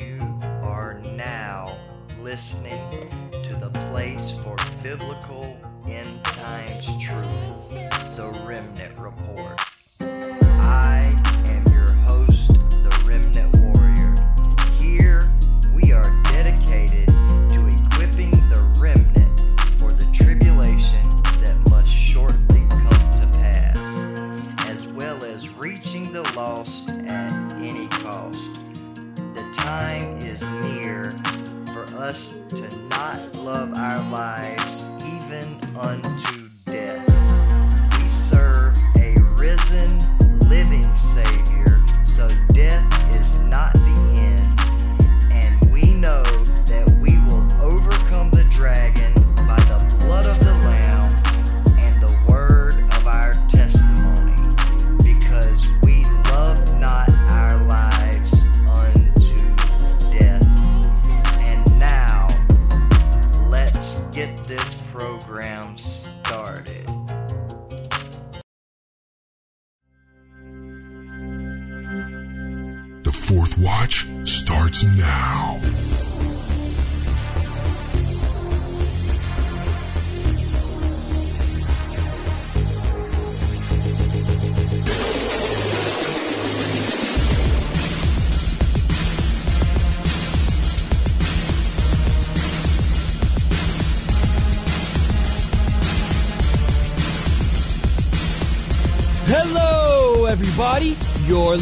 You are now listening to the place for biblical end times truth, the Remnant Report.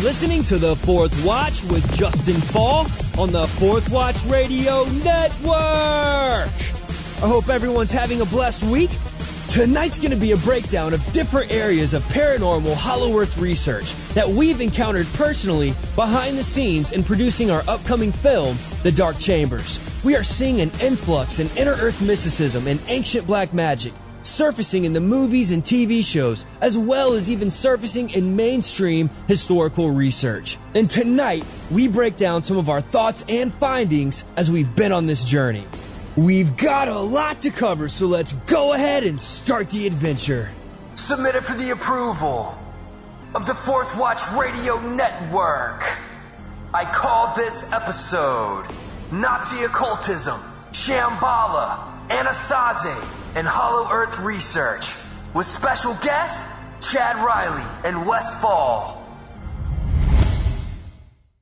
Listening to the Fourth Watch with Justen Faull on the Fourth Watch Radio Network. I hope everyone's having a blessed week. Tonight's going to be a breakdown of different areas of paranormal Hollow Earth research that we've encountered personally behind the scenes in producing our upcoming film, The Dark Chambers. We are seeing an influx in inner Earth mysticism and ancient black magic surfacing in the movies and TV shows, as well as even surfacing in mainstream historical research. And tonight, we break down some of our thoughts and findings as we've been on this journey. We've got a lot to cover, so let's go ahead and start the adventure. submitted for the approval of the Fourth Watch Radio Network. I call this episode Nazi Occultism, Shambhala, Anasazi, and Hollow Earth Research with special guests Chad Riley and Wes Faull.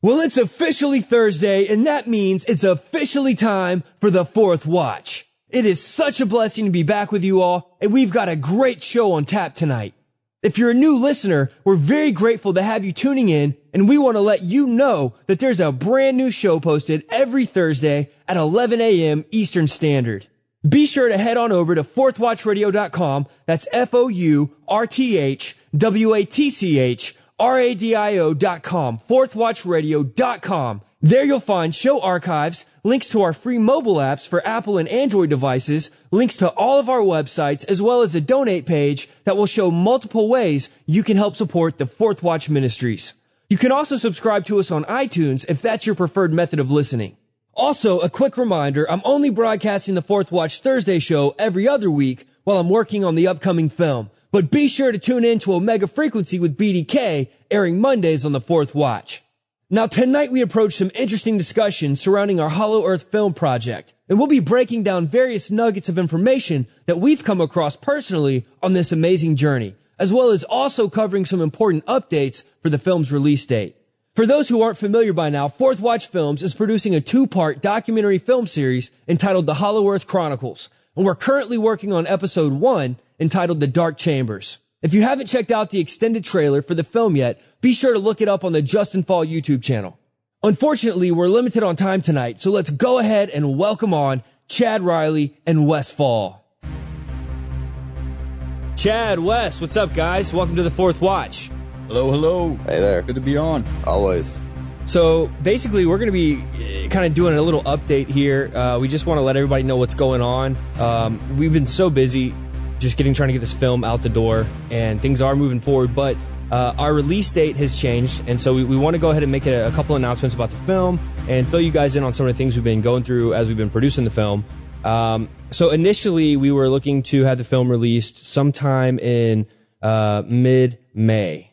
Well, it's officially Thursday, and that means it's officially time for the fourth watch. It is such a blessing to be back with you all, and we've got a great show on tap tonight. If you're a new listener, we're very grateful to have you tuning in, and we want to let you know that there's a brand new show posted every Thursday at 11 a.m. Eastern Standard. Be sure to head on over to fourthwatchradio.com. That's F O U R T H W A T C H R A D I O.com. com, fourthwatchradio.com. There you'll find show archives, links to our free mobile apps for Apple and Android devices, links to all of our websites, as well as a donate page that will show multiple ways you can help support the Fourth Watch Ministries. You can also subscribe to us on iTunes if that's your preferred method of listening. Also, a quick reminder, I'm only broadcasting the Fourth Watch Thursday show every other week while I'm working on the upcoming film. But be sure to tune in to Omega Frequency with BDK, airing Mondays on the Fourth Watch. Now tonight we approach some interesting discussions surrounding our Hollow Earth film project, and we'll be breaking down various nuggets of information that we've come across personally on this amazing journey, as well as also covering some important updates for the film's release date. For those who aren't familiar by now, Fourth Watch Films is producing a two-part documentary film series entitled The Hollow Earth Chronicles, and we're currently working on episode one entitled The Dark Chambers. If you haven't checked out the extended trailer for the film yet, be sure to look it up on the Justen Faull YouTube channel. Unfortunately, we're limited on time tonight, so let's go ahead and welcome on Chad Riley and Wes Faull. Chad, Wes, what's up, guys? Welcome to the Fourth Watch. Hello, hello. Hey there. Good to be on. Always. So basically, we're going to be kind of doing a little update here. Uh, we just want to let everybody know what's going on. Um, we've been so busy just getting trying to get this film out the door, and things are moving forward. But uh, our release date has changed, and so we, we want to go ahead and make a, a couple announcements about the film and fill you guys in on some of the things we've been going through as we've been producing the film. Um, so initially, we were looking to have the film released sometime in uh, mid May.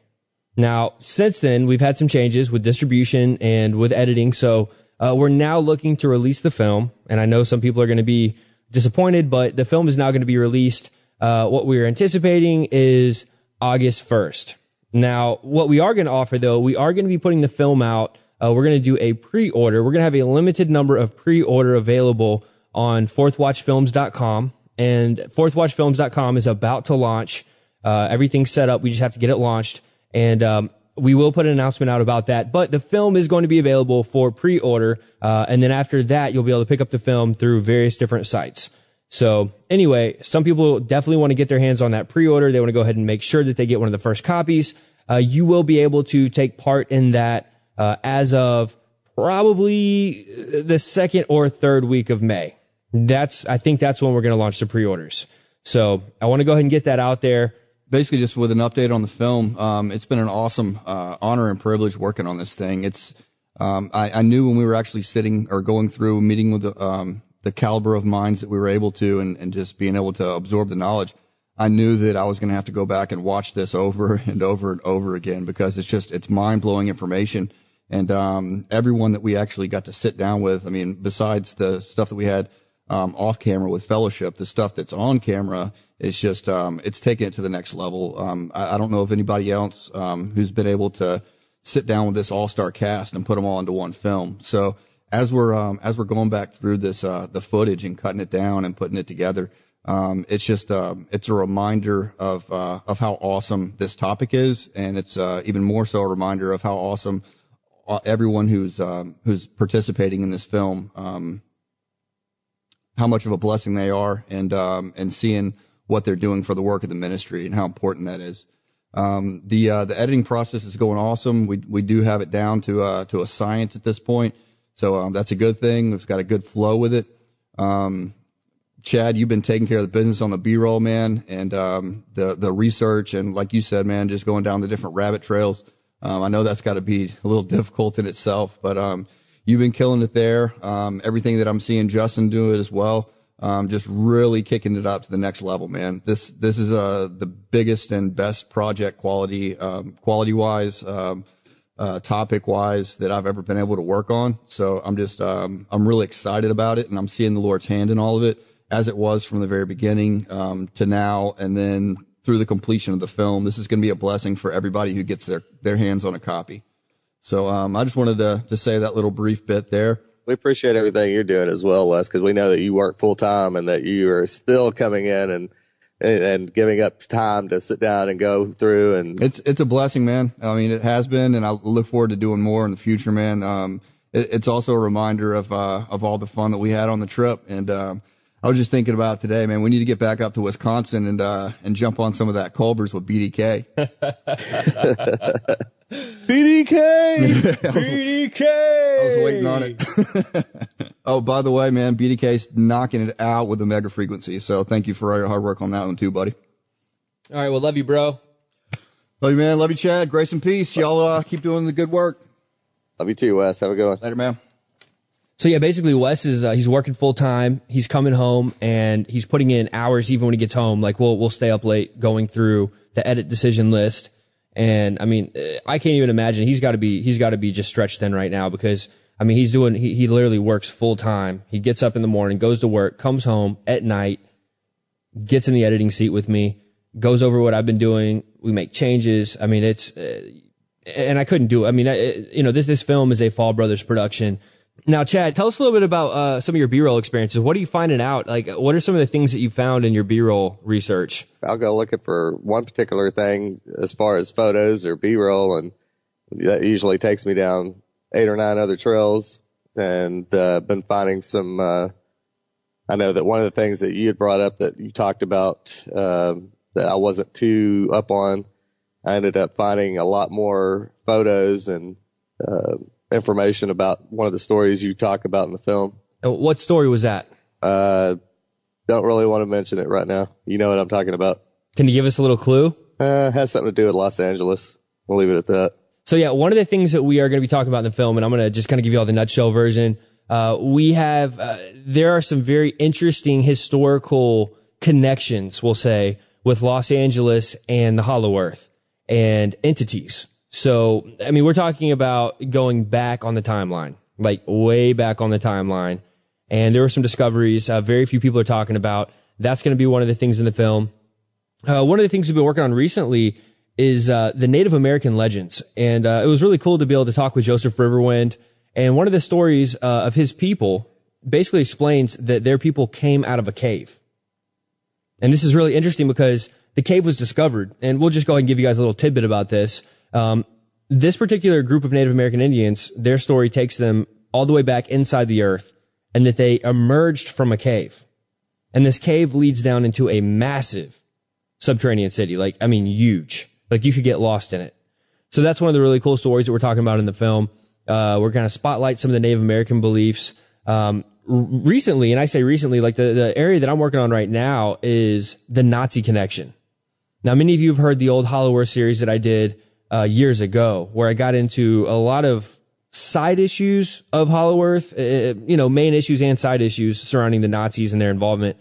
Now, since then, we've had some changes with distribution and with editing. So uh, we're now looking to release the film. And I know some people are going to be disappointed, but the film is now going to be released. Uh, what we're anticipating is August 1st. Now, what we are going to offer, though, we are going to be putting the film out. Uh, we're going to do a pre-order. We're going to have a limited number of pre-order available on fourthwatchfilms.com. And fourthwatchfilms.com is about to launch. Uh, everything's set up. We just have to get it launched. And um, we will put an announcement out about that. But the film is going to be available for pre-order, uh, and then after that, you'll be able to pick up the film through various different sites. So anyway, some people definitely want to get their hands on that pre-order. They want to go ahead and make sure that they get one of the first copies. Uh, you will be able to take part in that uh, as of probably the second or third week of May. That's I think that's when we're going to launch the pre-orders. So I want to go ahead and get that out there basically just with an update on the film. Um, it's been an awesome uh, honor and privilege working on this thing. It's um, I, I, knew when we were actually sitting or going through meeting with the, um, the caliber of minds that we were able to, and, and just being able to absorb the knowledge. I knew that I was going to have to go back and watch this over and over and over again because it's just it's mind blowing information. And um, everyone that we actually got to sit down with, I mean, besides the stuff that we had um, off camera with Fellowship, the stuff that's on camera is just um, it's taking it to the next level. Um, I, I don't know of anybody else um, who's been able to sit down with this all-star cast and put them all into one film. So as we're um, as we're going back through this uh, the footage and cutting it down and putting it together, um, it's just uh, it's a reminder of uh, of how awesome this topic is, and it's uh, even more so a reminder of how awesome uh, everyone who's um, who's participating in this film um, how much of a blessing they are, and um, and seeing what they're doing for the work of the ministry and how important that is. Um, the uh, the editing process is going awesome. We we do have it down to uh, to a science at this point, so um, that's a good thing. We've got a good flow with it. Um, Chad, you've been taking care of the business on the B-roll, man, and um, the the research and like you said, man, just going down the different rabbit trails. Um, I know that's got to be a little difficult in itself, but um, you've been killing it there. Everything that I'm seeing Justen do it as well um, just really kicking it up to the next level, man. This this is uh, the biggest and best project quality um, quality wise, um, uh, topic wise that I've ever been able to work on. So I'm just um, I'm really excited about it, and I'm seeing the Lord's hand in all of it, as it was from the very beginning um, to now, and then through the completion of the film. This is going to be a blessing for everybody who gets their their hands on a copy. So um, I just wanted to to say that little brief bit there we appreciate everything you're doing as well, Wes, because we know that you work full time and that you are still coming in and, and, giving up time to sit down and go through. And it's it's a blessing, man. I mean, it has been, and I look forward to doing more in the future, man. Um, it, it's also a reminder of uh, of all the fun that we had on the trip, and um, I was just thinking about today, man. We need to get back up to Wisconsin and uh, and jump on some of that Culver's with BDK. BDK! BDK! I was waiting on it. oh, by the way, man, BDK's knocking it out with the mega frequency. So thank you for all your hard work on that one too, buddy. All right. Well, love you, bro. Love you, man. Love you, Chad. Grace and peace. Y'all uh, keep doing the good work. Love you too, Wes. Have a good one. Later, man. So yeah, basically Wes is uh, he's working full time. He's coming home and he's putting in hours even when he gets home. Like we'll we'll stay up late going through the edit decision list and I mean, I can't even imagine he's got to be he's got to be just stretched thin right now because I mean he's doing he, he literally works full time. He gets up in the morning, goes to work, comes home at night, gets in the editing seat with me, goes over what I've been doing. We make changes. I mean, it's uh, and I couldn't do it. I mean, you know, this this film is a Faull Brothers production. Now, Chad, tell us a little bit about uh, some of your B-roll experiences. What are you finding out? Like, what are some of the things that you found in your B-roll research? I'll go looking for one particular thing as far as photos or B-roll, and that usually takes me down eight or nine other trails. And uh, been finding some. Uh, I know that one of the things that you had brought up that you talked about uh, that I wasn't too up on. I ended up finding a lot more photos and uh, information about one of the stories you talk about in the film. What story was that? Uh, don't really want to mention it right now. You know what I'm talking about. Can you give us a little clue? Uh, has something to do with Los Angeles. We'll leave it at that. So yeah, one of the things that we are going to be talking about in the film, and I'm going to just kind of give you all the nutshell version. Uh, we have uh, there are some very interesting historical connections, we'll say, with Los Angeles and the Hollow Earth and entities. So, I mean, we're talking about going back on the timeline, like way back on the timeline. And there were some discoveries uh, very few people are talking about. That's going to be one of the things in the film. Uh, one of the things we've been working on recently is uh, the Native American legends. And uh, it was really cool to be able to talk with Joseph Riverwind. And one of the stories uh, of his people basically explains that their people came out of a cave. And this is really interesting because the cave was discovered. And we'll just go ahead and give you guys a little tidbit about this. Um, this particular group of Native American Indians, their story takes them all the way back inside the earth and that they emerged from a cave. And this cave leads down into a massive subterranean city. Like, I mean, huge. Like you could get lost in it. So that's one of the really cool stories that we're talking about in the film. Uh, we're going to spotlight some of the Native American beliefs. Um, recently, and I say recently, like the, the area that I'm working on right now is the Nazi connection. Now, many of you have heard the old Hollow Earth series that I did uh, years ago, where I got into a lot of side issues of Hollow Earth, uh, you know, main issues and side issues surrounding the Nazis and their involvement.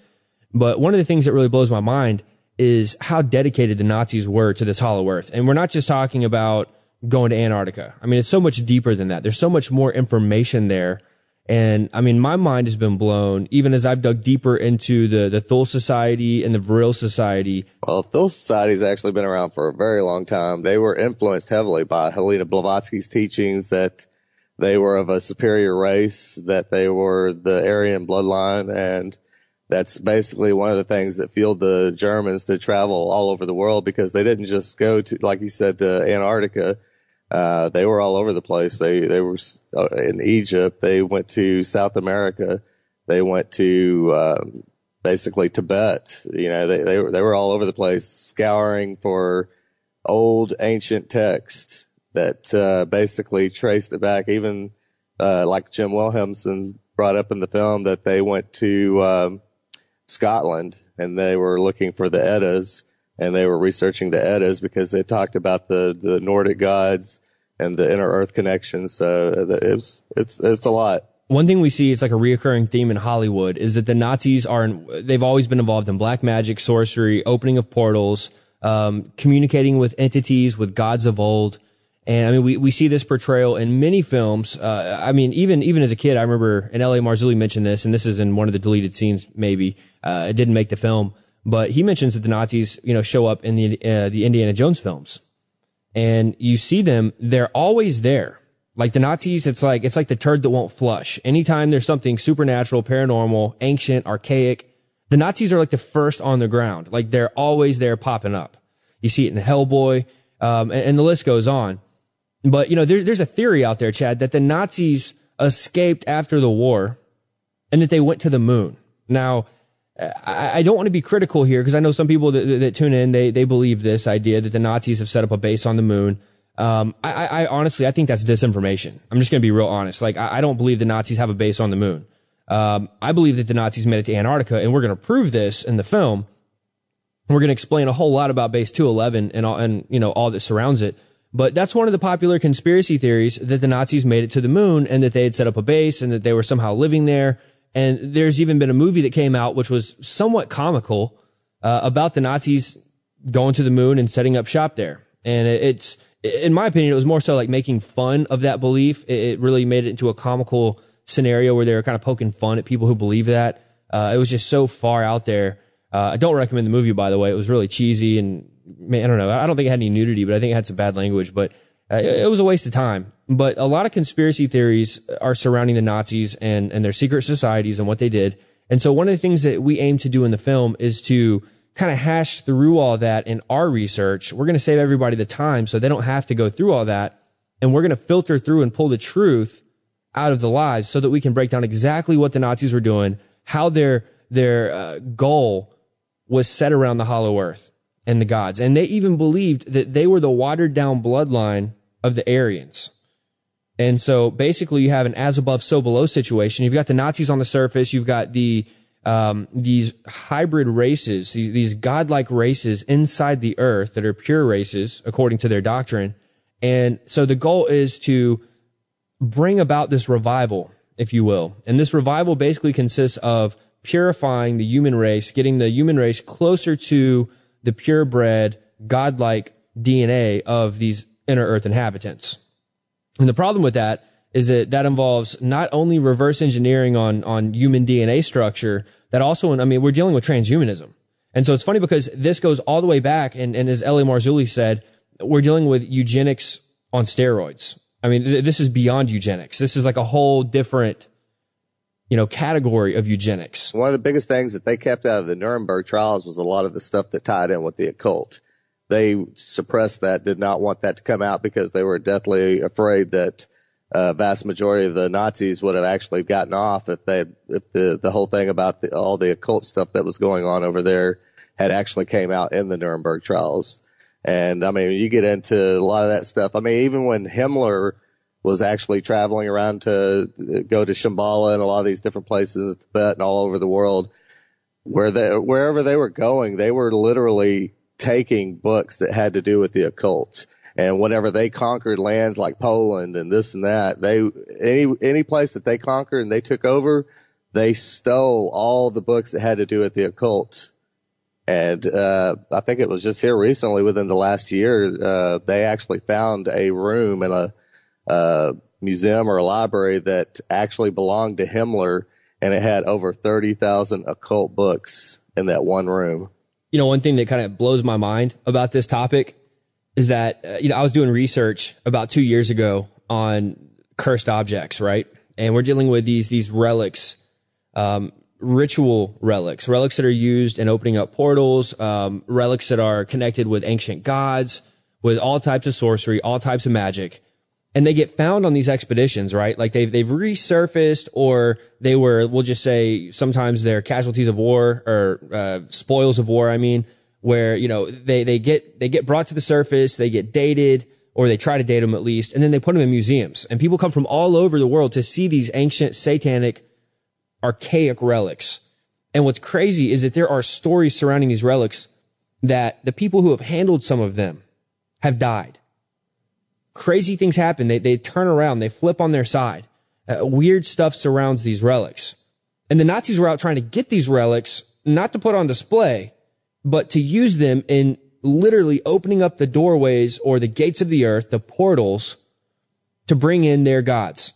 But one of the things that really blows my mind is how dedicated the Nazis were to this Hollow Earth. And we're not just talking about going to Antarctica. I mean, it's so much deeper than that. There's so much more information there and I mean, my mind has been blown even as I've dug deeper into the, the Thule Society and the Vril Society. Well, Thule Society's actually been around for a very long time. They were influenced heavily by Helena Blavatsky's teachings that they were of a superior race, that they were the Aryan bloodline, and that's basically one of the things that fueled the Germans to travel all over the world because they didn't just go to, like you said, to Antarctica uh, they were all over the place. They they were uh, in Egypt. They went to South America. They went to um, basically Tibet. You know, they they were, they were all over the place, scouring for old ancient text that uh, basically traced it back. Even uh, like Jim Wilhelmsen brought up in the film that they went to um, Scotland and they were looking for the Eddas and they were researching the Eddas because they talked about the, the Nordic gods and the inner earth connection. So it's, it's, it's a lot. One thing we see is like a reoccurring theme in Hollywood is that the Nazis are, they've always been involved in black magic, sorcery, opening of portals, um, communicating with entities, with gods of old. And I mean, we, we see this portrayal in many films. Uh, I mean, even even as a kid, I remember, and L.A. Marzulli mentioned this, and this is in one of the deleted scenes, maybe. Uh, it didn't make the film, but he mentions that the Nazis, you know, show up in the uh, the Indiana Jones films, and you see them. They're always there. Like the Nazis, it's like it's like the turd that won't flush. Anytime there's something supernatural, paranormal, ancient, archaic, the Nazis are like the first on the ground. Like they're always there popping up. You see it in Hellboy, um, and, and, the list goes on. But you know, there, there's a theory out there, Chad, that the Nazis escaped after the war, and that they went to the moon. Now, I, don't want to be critical here because I know some people that, that, tune in they they believe this idea that the Nazis have set up a base on the moon. Um, I, I, honestly I think that's disinformation. I'm just going to be real honest. Like I, I, don't believe the Nazis have a base on the moon. Um, I believe that the Nazis made it to Antarctica, and we're going to prove this in the film. We're going to explain a whole lot about Base 211 and all, and you know all that surrounds it. But that's one of the popular conspiracy theories that the Nazis made it to the moon and that they had set up a base and that they were somehow living there and there's even been a movie that came out which was somewhat comical uh, about the Nazis going to the moon and setting up shop there. And it's, in my opinion, it was more so like making fun of that belief. It, really made it into a comical scenario where they were kind of poking fun at people who believe that. Uh, it was just so far out there. Uh, I don't recommend the movie, by the way. It was really cheesy and man, I don't know. I don't think it had any nudity, but I think it had some bad language. But uh, it was a waste of time. But a lot of conspiracy theories are surrounding the Nazis and, and their secret societies and what they did. And so one of the things that we aim to do in the film is to kind of hash through all that in our research. We're going to save everybody the time so they don't have to go through all that. And we're going to filter through and pull the truth out of the lies so that we can break down exactly what the Nazis were doing, how their, their uh, goal was set around the hollow earth and the gods. And they even believed that they were the watered down bloodline of the Aryans. And so basically you have an as above, so below situation. You've got the Nazis on the surface. You've got the, um, these hybrid races, these, these godlike races inside the earth that are pure races according to their doctrine. And so the goal is to bring about this revival, if you will. And this revival basically consists of purifying the human race, getting the human race closer to the purebred, godlike DNA of these inner Earth inhabitants. And the problem with that is that that involves not only reverse engineering on on human DNA structure, that also, I mean, we're dealing with transhumanism. And so it's funny because this goes all the way back, and, and as L.A. Marzulli said, we're dealing with eugenics on steroids. I mean, th- this is beyond eugenics. This is like a whole different, you know, category of eugenics. One of the biggest things that they kept out of the Nuremberg trials was a lot of the stuff that tied in with the occult. They suppressed that, did not want that to come out because they were deathly afraid that uh, vast majority of the Nazis would have actually gotten off if they if the the whole thing about the, all the occult stuff that was going on over there had actually came out in the Nuremberg trials. And I mean, you get into a lot of that stuff. I mean, even when Himmler was actually traveling around to go to Shambhala and a lot of these different places, Tibet and all over the world, where they wherever they were going, they were literally taking books that had to do with the occult and whenever they conquered lands like Poland and this and that, they any any place that they conquered and they took over, they stole all the books that had to do with the occult. And uh, I think it was just here recently, within the last year, uh, they actually found a room in a uh, museum or a library that actually belonged to Himmler, and it had over thirty thousand occult books in that one room. You know, one thing that kind of blows my mind about this topic is that uh, you know I was doing research about two years ago on cursed objects, right? And we're dealing with these these relics, um, ritual relics, relics that are used in opening up portals, um, relics that are connected with ancient gods, with all types of sorcery, all types of magic. And they get found on these expeditions, right? Like they've they've resurfaced, or they were, we'll just say, sometimes they're casualties of war or uh, spoils of war. I mean, where you know they they get they get brought to the surface, they get dated or they try to date them at least, and then they put them in museums. And people come from all over the world to see these ancient satanic archaic relics. And what's crazy is that there are stories surrounding these relics that the people who have handled some of them have died. Crazy things happen. They, they turn around, they flip on their side. Uh, weird stuff surrounds these relics. And the Nazis were out trying to get these relics, not to put on display, but to use them in literally opening up the doorways or the gates of the earth, the portals, to bring in their gods.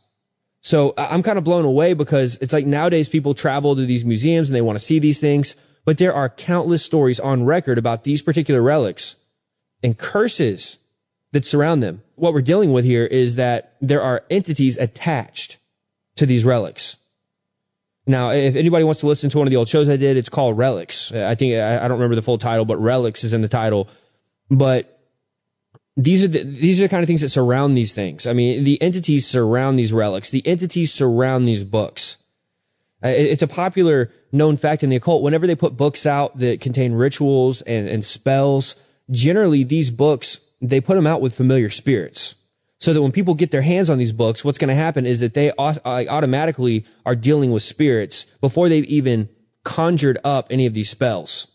So I'm kind of blown away because it's like nowadays people travel to these museums and they want to see these things, but there are countless stories on record about these particular relics and curses that surround them. What we're dealing with here is that there are entities attached to these relics. Now, if anybody wants to listen to one of the old shows I did, it's called Relics. I think I don't remember the full title, but Relics is in the title. But these are the, these are the kind of things that surround these things. I mean, the entities surround these relics. The entities surround these books. It's a popular known fact in the occult. Whenever they put books out that contain rituals and, and spells, generally these books they put them out with familiar spirits so that when people get their hands on these books, what's going to happen is that they uh, automatically are dealing with spirits before they've even conjured up any of these spells.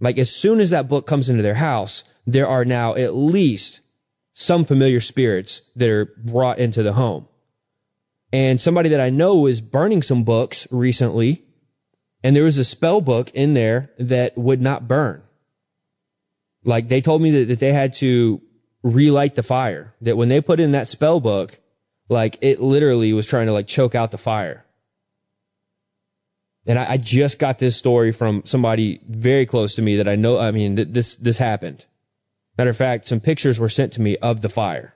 Like as soon as that book comes into their house, there are now at least some familiar spirits that are brought into the home. And somebody that I know was burning some books recently, and there was a spell book in there that would not burn. Like they told me that, that they had to relight the fire. That when they put in that spell book, like it literally was trying to like choke out the fire. And I, I just got this story from somebody very close to me that I know. I mean, th- this this happened. Matter of fact, some pictures were sent to me of the fire.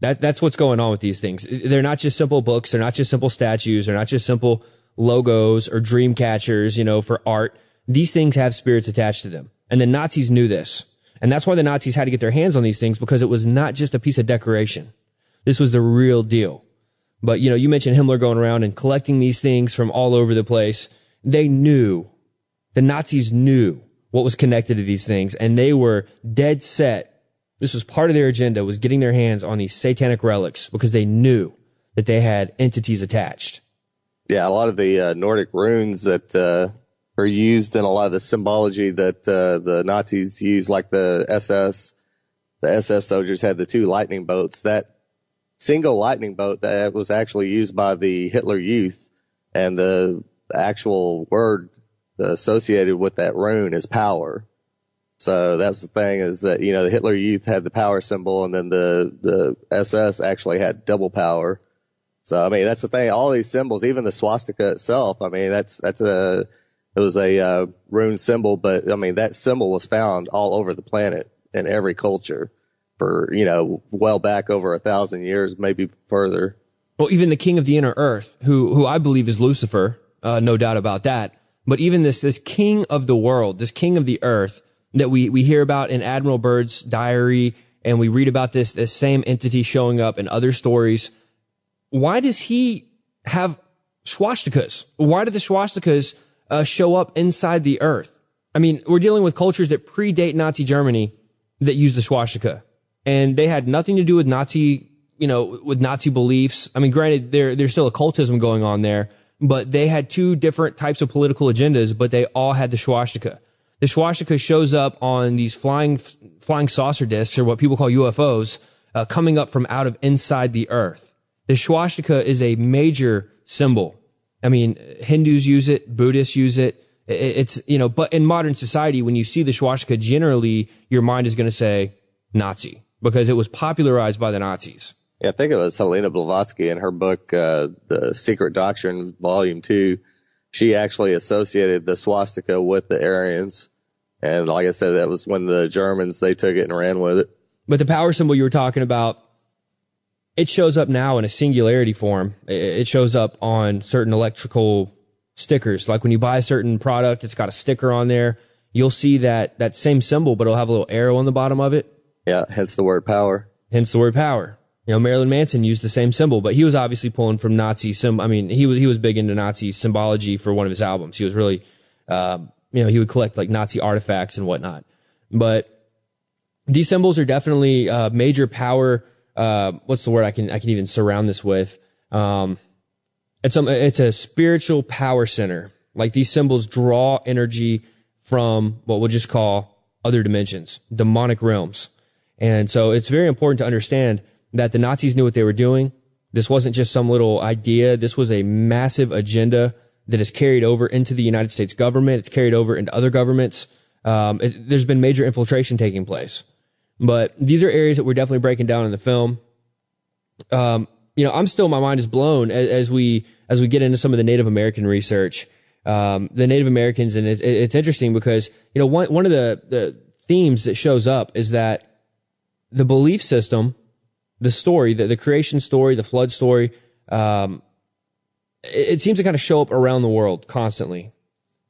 That that's what's going on with these things. They're not just simple books. They're not just simple statues. They're not just simple logos or dream catchers, you know, for art. These things have spirits attached to them. And the Nazis knew this. And that's why the Nazis had to get their hands on these things because it was not just a piece of decoration. This was the real deal. But, you know, you mentioned Himmler going around and collecting these things from all over the place. They knew, the Nazis knew what was connected to these things and they were dead set. This was part of their agenda was getting their hands on these satanic relics because they knew that they had entities attached. Yeah, a lot of the uh, Nordic runes that uh, are used in a lot of the symbology that uh, the Nazis used, like the SS. The SS soldiers had the two lightning boats. That single lightning boat that was actually used by the Hitler Youth, and the actual word associated with that rune is power. So that's the thing is that you know the Hitler Youth had the power symbol, and then the the SS actually had double power. So I mean that's the thing. All these symbols, even the swastika itself. I mean that's that's a it was a uh, rune symbol, but I mean that symbol was found all over the planet in every culture for you know well back over a thousand years, maybe further. Well, even the king of the inner earth, who who I believe is Lucifer, uh, no doubt about that. But even this this king of the world, this king of the earth that we we hear about in Admiral Byrd's diary, and we read about this this same entity showing up in other stories. Why does he have swastikas? Why do the swastikas uh, show up inside the earth? I mean, we're dealing with cultures that predate Nazi Germany that use the swastika, and they had nothing to do with Nazi, you know, with Nazi beliefs. I mean, granted, there there's still occultism going on there, but they had two different types of political agendas, but they all had the swastika. The swastika shows up on these flying flying saucer discs, or what people call UFOs, uh, coming up from out of inside the earth. The swastika is a major symbol. I mean, Hindus use it, Buddhists use it. It's, you know, but in modern society, when you see the swastika, generally your mind is going to say Nazi because it was popularized by the Nazis. Yeah, I think it was Helena Blavatsky in her book, uh, The Secret Doctrine, Volume 2. She actually associated the swastika with the Aryans. And like I said, that was when the Germans, they took it and ran with it. But the power symbol you were talking about, it shows up now in a singularity form. It shows up on certain electrical stickers. Like when you buy a certain product, it's got a sticker on there. You'll see that, that same symbol, but it'll have a little arrow on the bottom of it. Yeah, hence the word power. Hence the word power. You know, Marilyn Manson used the same symbol, but he was obviously pulling from Nazi sim. I mean, he was he was big into Nazi symbology for one of his albums. He was really, uh, you know, he would collect like Nazi artifacts and whatnot. But these symbols are definitely uh, major power. Uh, what's the word I can I can even surround this with? Um, it's a it's a spiritual power center. Like these symbols draw energy from what we'll just call other dimensions, demonic realms. And so it's very important to understand that the Nazis knew what they were doing. This wasn't just some little idea. This was a massive agenda that is carried over into the United States government. It's carried over into other governments. Um, it, there's been major infiltration taking place. But these are areas that we're definitely breaking down in the film. Um, you know, I'm still my mind is blown as, as, we as we get into some of the Native American research. Um, the Native Americans, and it's, it's interesting because you know one one of the the themes that shows up is that the belief system the story, the, the creation story, the flood story, um, it, it seems to kind of show up around the world constantly.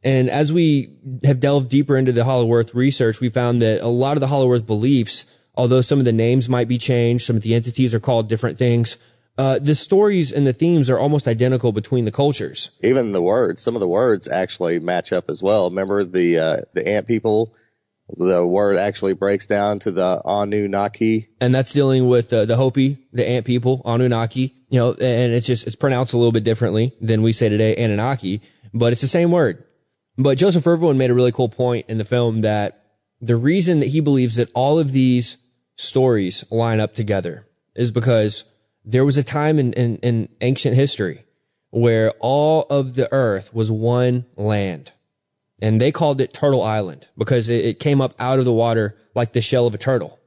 And as we have delved deeper into the Hollow Earth research, we found that a lot of the Hollow Earth beliefs, although some of the names might be changed, some of the entities are called different things, uh, the stories and the themes are almost identical between the cultures. Even the words, some of the words actually match up as well. Remember the uh, the ant people the word actually breaks down to the Anunnaki. And that's dealing with uh, the Hopi, the ant people, Anunnaki, you know, and it's just, it's pronounced a little bit differently than we say today, Anunnaki, but it's the same word. But Joseph Riverwind made a really cool point in the film that the reason that he believes that all of these stories line up together is because there was a time in, in, in ancient history where all of the earth was one land and they called it Turtle Island because it, it, came up out of the water like the shell of a turtle.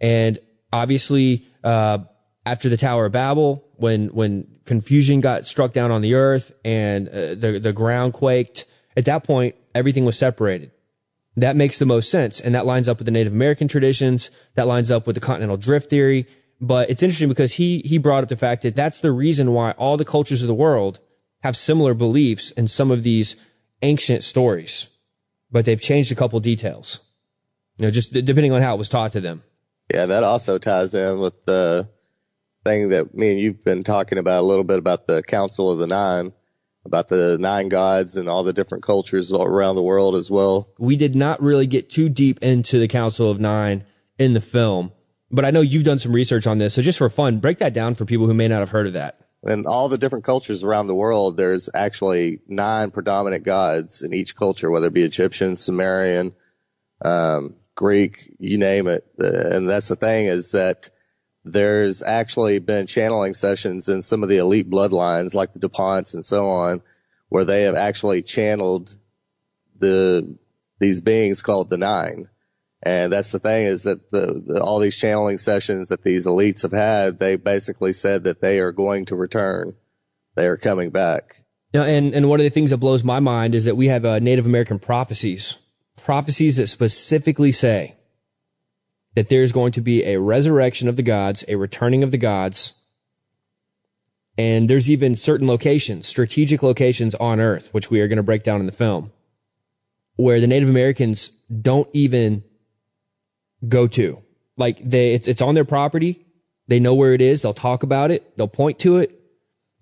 And obviously, uh, after the Tower of Babel, when when confusion got struck down on the earth and uh, the the ground quaked, at that point everything was separated. That makes the most sense, and that lines up with the Native American traditions. That lines up with the continental drift theory. But it's interesting because he he brought up the fact that that's the reason why all the cultures of the world have similar beliefs in some of these ancient stories, but they've changed a couple details. You know, just depending on how it was taught to them. Yeah, that also ties in with the thing that me and you've been talking about a little bit about the Council of the Nine, about the nine gods and all the different cultures around the world as well. We did not really get too deep into the Council of Nine in the film, but I know you've done some research on this. So just for fun, break that down for people who may not have heard of that in all the different cultures around the world, there's actually nine predominant gods in each culture, whether it be Egyptian, Sumerian, um, Greek, you name it. And that's the thing is that there's actually been channeling sessions in some of the elite bloodlines, like the DuPonts and so on, where they have actually channeled the these beings called the Nine. And that's the thing is that the, the all these channeling sessions that these elites have had, they basically said that they are going to return. They are coming back. Now, and, and one of the things that blows my mind is that we have uh, Native American prophecies, prophecies that specifically say that there's going to be a resurrection of the gods, a returning of the gods, and there's even certain locations, strategic locations on Earth, which we are going to break down in the film, where the Native Americans don't even go to. Like they, it's, it's on their property. They know where it is. They'll talk about it. They'll point to it,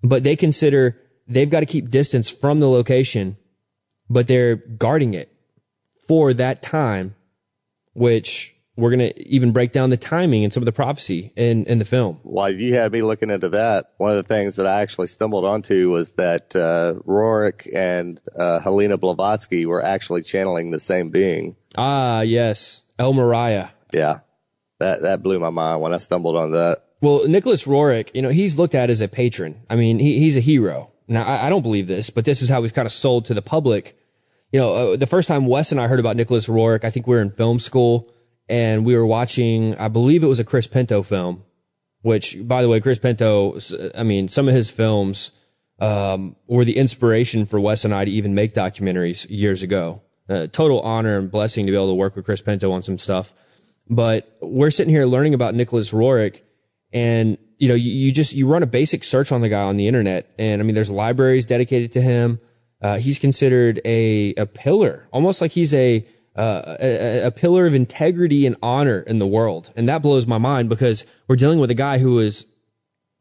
but they consider they've got to keep distance from the location, but they're guarding it for that time, which we're going to even break down the timing and some of the prophecy in, in the film. While you had me looking into that, one of the things that I actually stumbled onto was that uh, Roerich and uh, Helena Blavatsky were actually channeling the same being. Ah, yes. El Morya. Yeah, that that blew my mind when I stumbled on that. Well, Nicholas Roerich, you know, he's looked at as a patron. I mean, he, he's a hero. Now, I, I don't believe this, but this is how he's kind of sold to the public. You know, uh, the first time Wes and I heard about Nicholas Roerich, I think we were in film school and we were watching, I believe it was a Chris Pinto film, which, by the way, Chris Pinto, I mean, some of his films um, were the inspiration for Wes and I to even make documentaries years ago. Uh, total honor and blessing to be able to work with Chris Pinto on some stuff. But we're sitting here learning about Nicholas Roerich, and you know, you, you, just you run a basic search on the guy on the internet, and I mean, there's libraries dedicated to him. Uh, he's considered a a pillar, almost like he's a uh, a, a, pillar of integrity and honor in the world. And that blows my mind because we're dealing with a guy who was,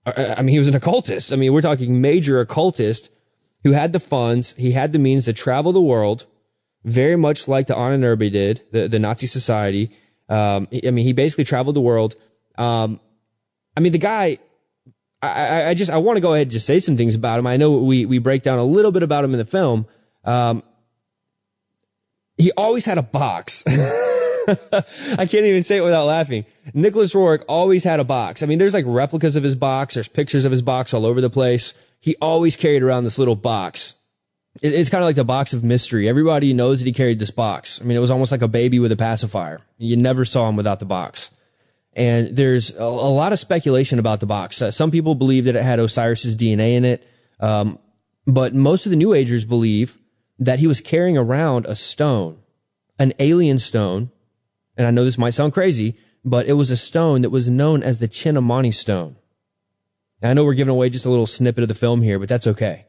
I mean, he was an occultist. I mean, we're talking major occultist who had the funds, he had the means to travel the world, very much like the Ahnenerbe did, the, the Nazi society. Um, I mean, he basically traveled the world. Um, I mean, the guy, I, I just, I want to go ahead and just say some things about him. I know we, we break down a little bit about him in the film. Um, he always had a box. I can't even say it without laughing. Nicholas Roerich always had a box. I mean, there's like replicas of his box. There's pictures of his box all over the place. He always carried around this little box. It's kind of like the box of mystery. Everybody knows that he carried this box. I mean, it was almost like a baby with a pacifier. You never saw him without the box. And there's a, a lot of speculation about the box. Uh, some people believe that it had Osiris's DNA in it. Um, but most of the New Agers believe that he was carrying around a stone, an alien stone. And I know this might sound crazy, but it was a stone that was known as the Chintamani stone. I know we're giving away just a little snippet of the film here, but that's okay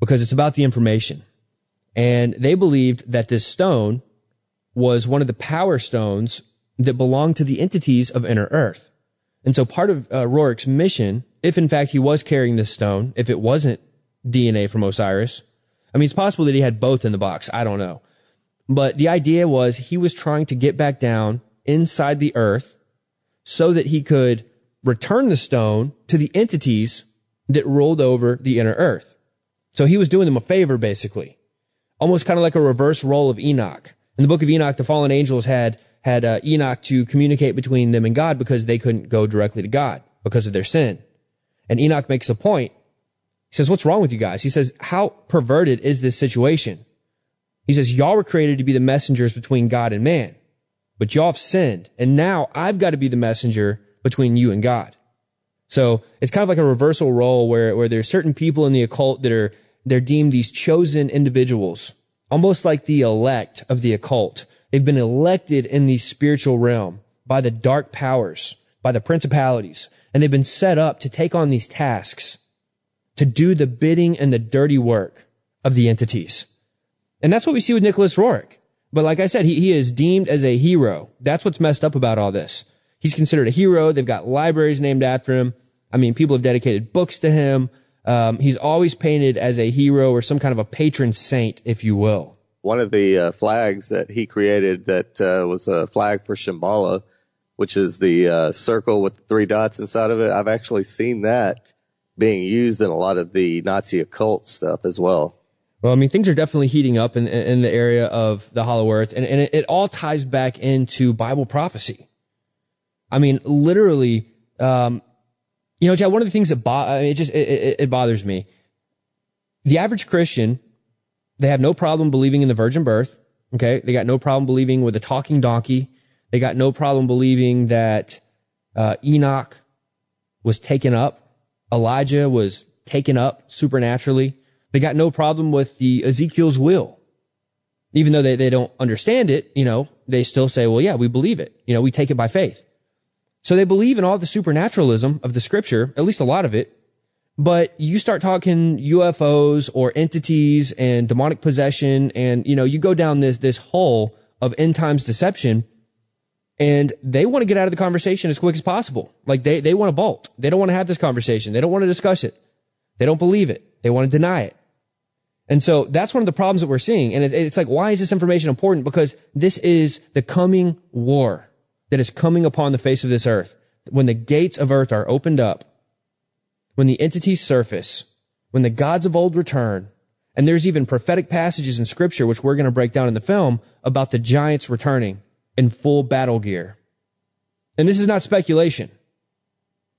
because it's about the information. And they believed that this stone was one of the power stones that belonged to the entities of inner earth. And so part of uh, Roerich's mission, if in fact he was carrying this stone, if it wasn't DNA from Osiris, I mean, it's possible that he had both in the box. I don't know. But the idea was he was trying to get back down inside the earth so that he could return the stone to the entities that ruled over the inner earth. So he was doing them a favor, basically. Almost kind of like a reverse role of Enoch. In the book of Enoch, the fallen angels had, had uh, Enoch to communicate between them and God because they couldn't go directly to God because of their sin. And Enoch makes a point he says, what's wrong with you guys? He says, how perverted is this situation? He says, y'all were created to be the messengers between God and man, but y'all have sinned. And now I've got to be the messenger between you and God. So it's kind of like a reversal role where, where there's certain people in the occult that are, they're deemed these chosen individuals, almost like the elect of the occult. They've been elected in the spiritual realm by the dark powers, by the principalities, and they've been set up to take on these tasks to do the bidding and the dirty work of the entities. And that's what we see with Nicholas Roerich. But like I said, he, he is deemed as a hero. That's what's messed up about all this. He's considered a hero. They've got libraries named after him. I mean, people have dedicated books to him. Um, he's always painted as a hero or some kind of a patron saint, if you will. One of the uh, flags that he created that uh, was a flag for Shambhala, which is the uh, circle with three dots inside of it. I've actually seen that being used in a lot of the Nazi occult stuff as well. Well, I mean, things are definitely heating up in, in the area of the Hollow Earth, and, and it, it all ties back into Bible prophecy. I mean, literally, um, you know, Chad, one of the things that bo- I mean, it just it, it, it bothers me. The average Christian, they have no problem believing in the virgin birth. Okay. They got no problem believing with a talking donkey. They got no problem believing that uh, Enoch was taken up. Elijah was taken up supernaturally. They got no problem with the Ezekiel's wheel. Even though they, they don't understand it, you know, they still say, well, yeah, we believe it. You know, we take it by faith. So they believe in all the supernaturalism of the scripture, at least a lot of it. But you start talking UFOs or entities and demonic possession and, you know, you go down this, this hole of end times deception and they want to get out of the conversation as quick as possible. Like they, they want to bolt. They don't want to have this conversation. They don't want to discuss it. They don't believe it. They want to deny it. And so that's one of the problems that we're seeing. And it's like, why is this information important? Because this is the coming war that is coming upon the face of this earth. When the gates of earth are opened up, when the entities surface, when the gods of old return, and there's even prophetic passages in scripture, which we're going to break down in the film, about the giants returning in full battle gear. And this is not speculation.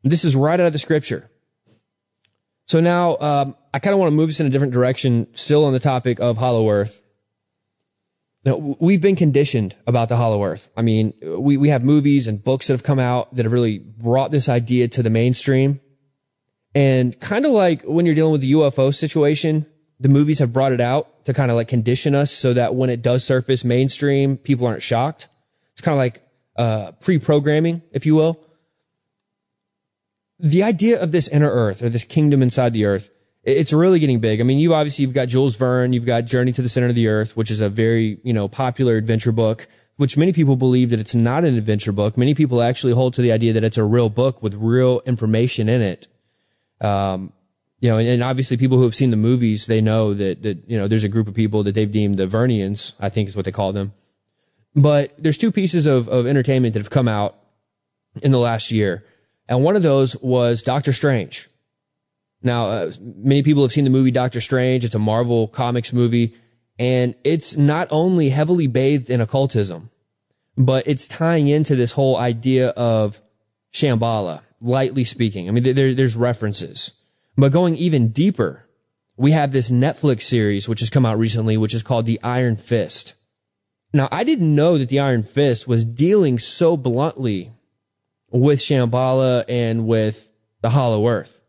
This is right out of the scripture. So now um, I kind of want to move us in a different direction, still on the topic of Hollow Earth. Now, we've been conditioned about the Hollow Earth. I mean, we, we have movies and books that have come out that have really brought this idea to the mainstream. And kind of like when you're dealing with the UFO situation, the movies have brought it out to kind of like condition us so that when it does surface mainstream, people aren't shocked. It's kind of like uh, pre-programming, if you will. The idea of this inner earth or this kingdom inside the earth, it's really getting big. I mean, you obviously you've got Jules Verne, you've got Journey to the Center of the Earth, which is a very you know popular adventure book. Which many people believe that it's not an adventure book. Many people actually hold to the idea that it's a real book with real information in it. Um, you know, and, and, obviously people who have seen the movies, they know that, that, you know, there's a group of people that they've deemed the Vernians, I think is what they call them. But there's two pieces of, of entertainment that have come out in the last year. And one of those was Doctor Strange. Now, uh, many people have seen the movie Doctor Strange. It's a Marvel Comics movie. And it's not only heavily bathed in occultism, but it's tying into this whole idea of Shambhala, lightly speaking. I mean, there, there's references. But going even deeper, we have this Netflix series which has come out recently, which is called The Iron Fist. Now, I didn't know that the Iron Fist was dealing so bluntly with Shambhala and with the Hollow Earth.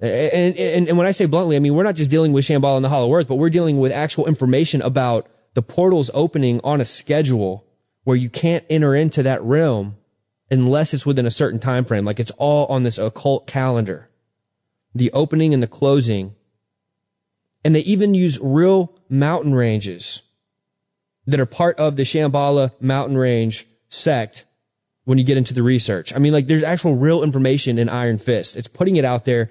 And, and, and when I say bluntly, I mean, we're not just dealing with Shambhala and the Hollow Earth, but we're dealing with actual information about the portals opening on a schedule where you can't enter into that realm unless it's within a certain time frame. Like it's all on this occult calendar. The opening and the closing. And they even use real mountain ranges that are part of the Shambhala mountain range sect when you get into the research. I mean, like there's actual real information in Iron Fist. It's putting it out there.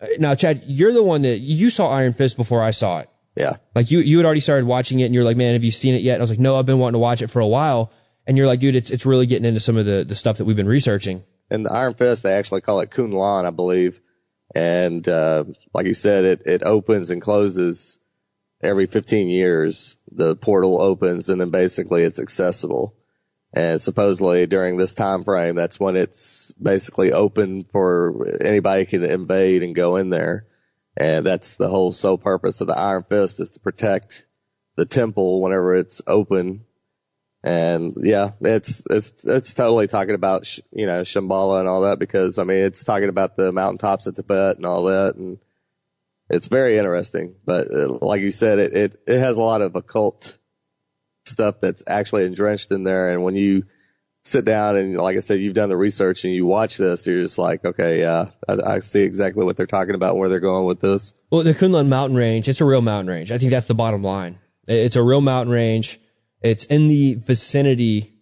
Uh, now, Chad, you're the one that you saw Iron Fist before I saw it. Yeah. Like you, you had already started watching it and you're like, man, have you seen it yet? And I was like, no, I've been wanting to watch it for a while. And you're like, dude, it's, it's really getting into some of the, the stuff that we've been researching. And the Iron Fist, they actually call it Kunlun, I believe. And, uh, like you said, it, it opens and closes every 15 years. The portal opens and then basically it's accessible. And supposedly during this time frame, that's when it's basically open for anybody can invade and go in there. And that's the whole sole purpose of the Iron Fist is to protect the temple whenever it's open. And yeah, it's, it's, it's totally talking about, you know, Shambhala and all that because I mean, it's talking about the mountaintops of Tibet and all that. And it's very interesting, but uh, like you said, it, it, it has a lot of occult stuff that's actually entrenched in there. And when you sit down and like I said, you've done the research and you watch this, you're just like, okay, yeah, I, I see exactly what they're talking about, where they're going with this. Well, the Kunlun mountain range, it's a real mountain range. I think that's the bottom line. It's a real mountain range. It's in the vicinity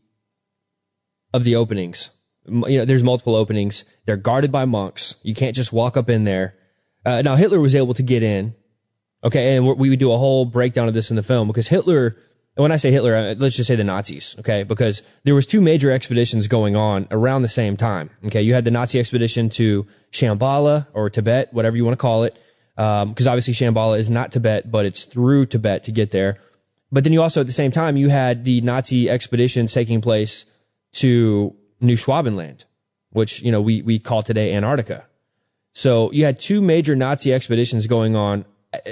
of the openings. You know, there's multiple openings. They're guarded by monks. You can't just walk up in there. Uh, now Hitler was able to get in. Okay, and we would do a whole breakdown of this in the film because Hitler when I say Hitler, let's just say the Nazis, okay? Because there was two major expeditions going on around the same time. Okay, you had the Nazi expedition to Shambhala or Tibet, whatever you want to call it, because um, obviously Shambhala is not Tibet, but it's through Tibet to get there. But then you also, at the same time, you had the Nazi expeditions taking place to New Schwabenland, which you know we we call today Antarctica. So you had two major Nazi expeditions going on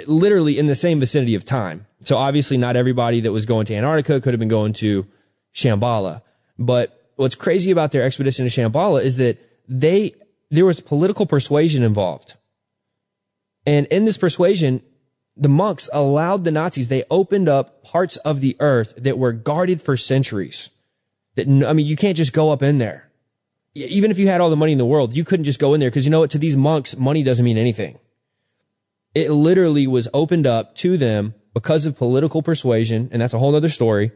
literally in the same vicinity of time. So obviously not everybody that was going to Antarctica could have been going to Shambhala. But what's crazy about their expedition to Shambhala is that they, there was political persuasion involved. And in this persuasion, the monks allowed the Nazis, they opened up parts of the earth that were guarded for centuries. That, I mean, you can't just go up in there. Even if you had all the money in the world, you couldn't just go in there because you know what? To these monks, money doesn't mean anything. It literally was opened up to them because of political persuasion, and that's a whole other story.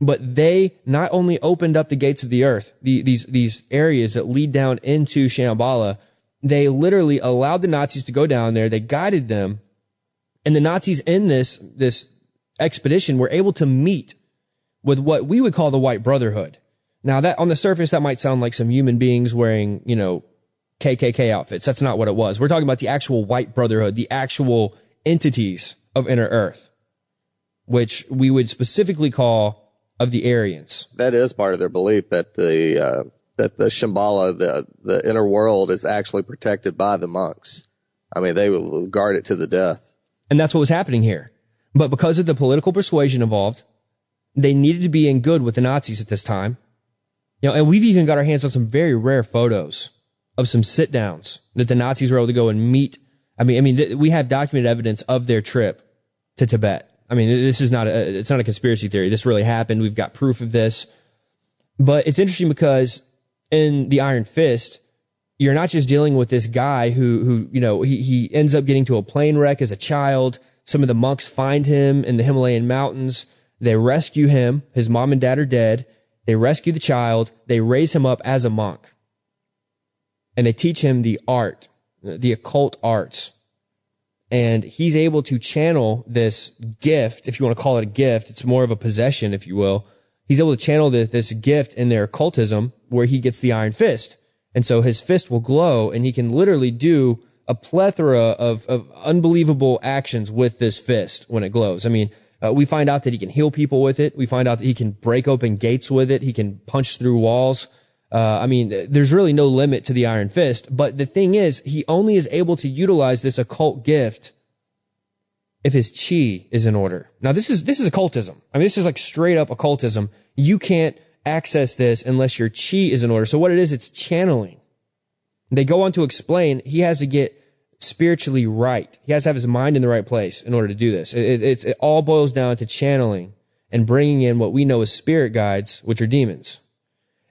But they not only opened up the gates of the earth, the, these, these areas that lead down into Shambhala, they literally allowed the Nazis to go down there. They guided them. And the Nazis in this, this expedition were able to meet with what we would call the White Brotherhood. Now that on the surface, that might sound like some human beings wearing, you know, KKK outfits. That's not what it was. We're talking about the actual White Brotherhood, the actual entities of inner earth, which we would specifically call of the Aryans. That is part of their belief that the uh, that the Shambhala, the the inner world, is actually protected by the monks. I mean, they will guard it to the death. And that's what was happening here. But because of the political persuasion involved, they needed to be in good with the Nazis at this time. You know, and we've even got our hands on some very rare photos of some sit downs that the Nazis were able to go and meet. I mean, I mean, th- we have documented evidence of their trip to Tibet. I mean, this is not a, it's not a conspiracy theory. This really happened. We've got proof of this. But it's interesting because in the Iron Fist, you're not just dealing with this guy who, who, you know, he, he ends up getting to a plane wreck as a child. Some of the monks find him in the Himalayan mountains. They rescue him. His mom and dad are dead. They rescue the child. They raise him up as a monk. And they teach him the art, the occult arts and he's able to channel this gift, if you want to call it a gift, it's more of a possession, if you will. He's able to channel this, this gift in their occultism where he gets the iron fist. And so his fist will glow and he can literally do a plethora of, of unbelievable actions with this fist when it glows. I mean, uh, we find out that he can heal people with it. We find out that he can break open gates with it. He can punch through walls. Uh, I mean, there's really no limit to the Iron Fist. But the thing is, he only is able to utilize this occult gift if his chi is in order. Now, this is this is occultism. I mean, this is like straight up occultism. You can't access this unless your chi is in order. So what it is, it's channeling. They go on to explain he has to get spiritually right. He has to have his mind in the right place in order to do this. It, it, it all boils down to channeling and bringing in what we know as spirit guides, which are demons.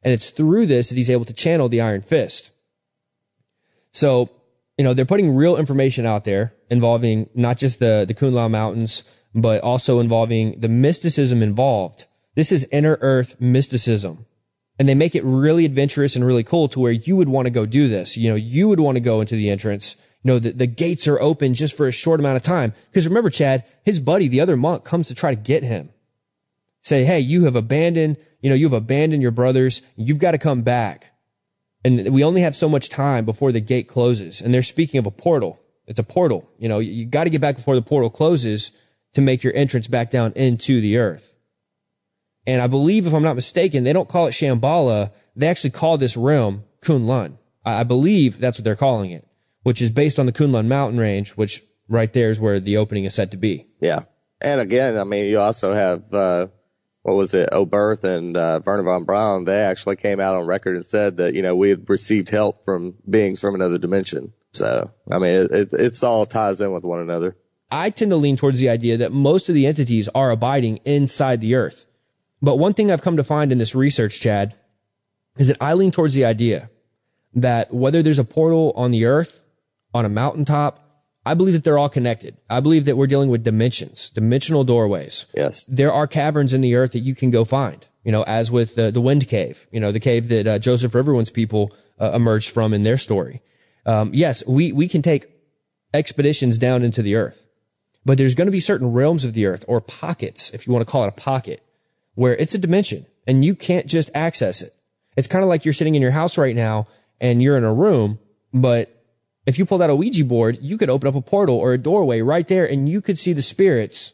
And it's through this that he's able to channel the Iron Fist. So, you know, they're putting real information out there involving not just the, the Kunlun Mountains, but also involving the mysticism involved. This is inner earth mysticism. And they make it really adventurous and really cool to where you would want to go do this. You know, you would want to go into the entrance. You know, the, the gates are open just for a short amount of time. Because remember, Chad, his buddy, the other monk, comes to try to get him. Say, hey, you have abandoned you know, you've abandoned your brothers. You've got to come back. And we only have so much time before the gate closes. And they're speaking of a portal. It's a portal. You know, you got to get back before the portal closes to make your entrance back down into the earth. And I believe, if I'm not mistaken, they don't call it Shambhala. They actually call this realm Kunlun. I believe that's what they're calling it, which is based on the Kunlun mountain range, which right there is where the opening is set to be. Yeah. And again, I mean, you also have, uh, what was it, Oberth and uh, Wernher von Braun, they actually came out on record and said that, you know, we had received help from beings from another dimension. So, I mean, it, it, it's all ties in with one another. I tend to lean towards the idea that most of the entities are abiding inside the earth. But one thing I've come to find in this research, Chad, is that I lean towards the idea that whether there's a portal on the earth, on a mountaintop, I believe that they're all connected. I believe that we're dealing with dimensions, dimensional doorways. Yes. There are caverns in the earth that you can go find, you know, as with the, the wind cave, you know, the cave that uh, Joseph Riverwind's people uh, emerged from in their story. Um, yes, we, we can take expeditions down into the earth, but there's going to be certain realms of the earth or pockets, if you want to call it a pocket, where it's a dimension and you can't just access it. It's kind of like you're sitting in your house right now and you're in a room, but if you pulled out a Ouija board, you could open up a portal or a doorway right there and you could see the spirits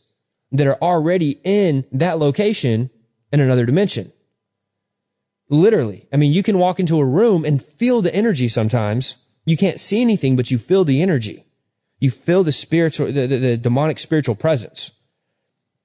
that are already in that location in another dimension. Literally. I mean, you can walk into a room and feel the energy sometimes. You can't see anything, but you feel the energy. You feel the spiritual, the, the, the demonic spiritual presence.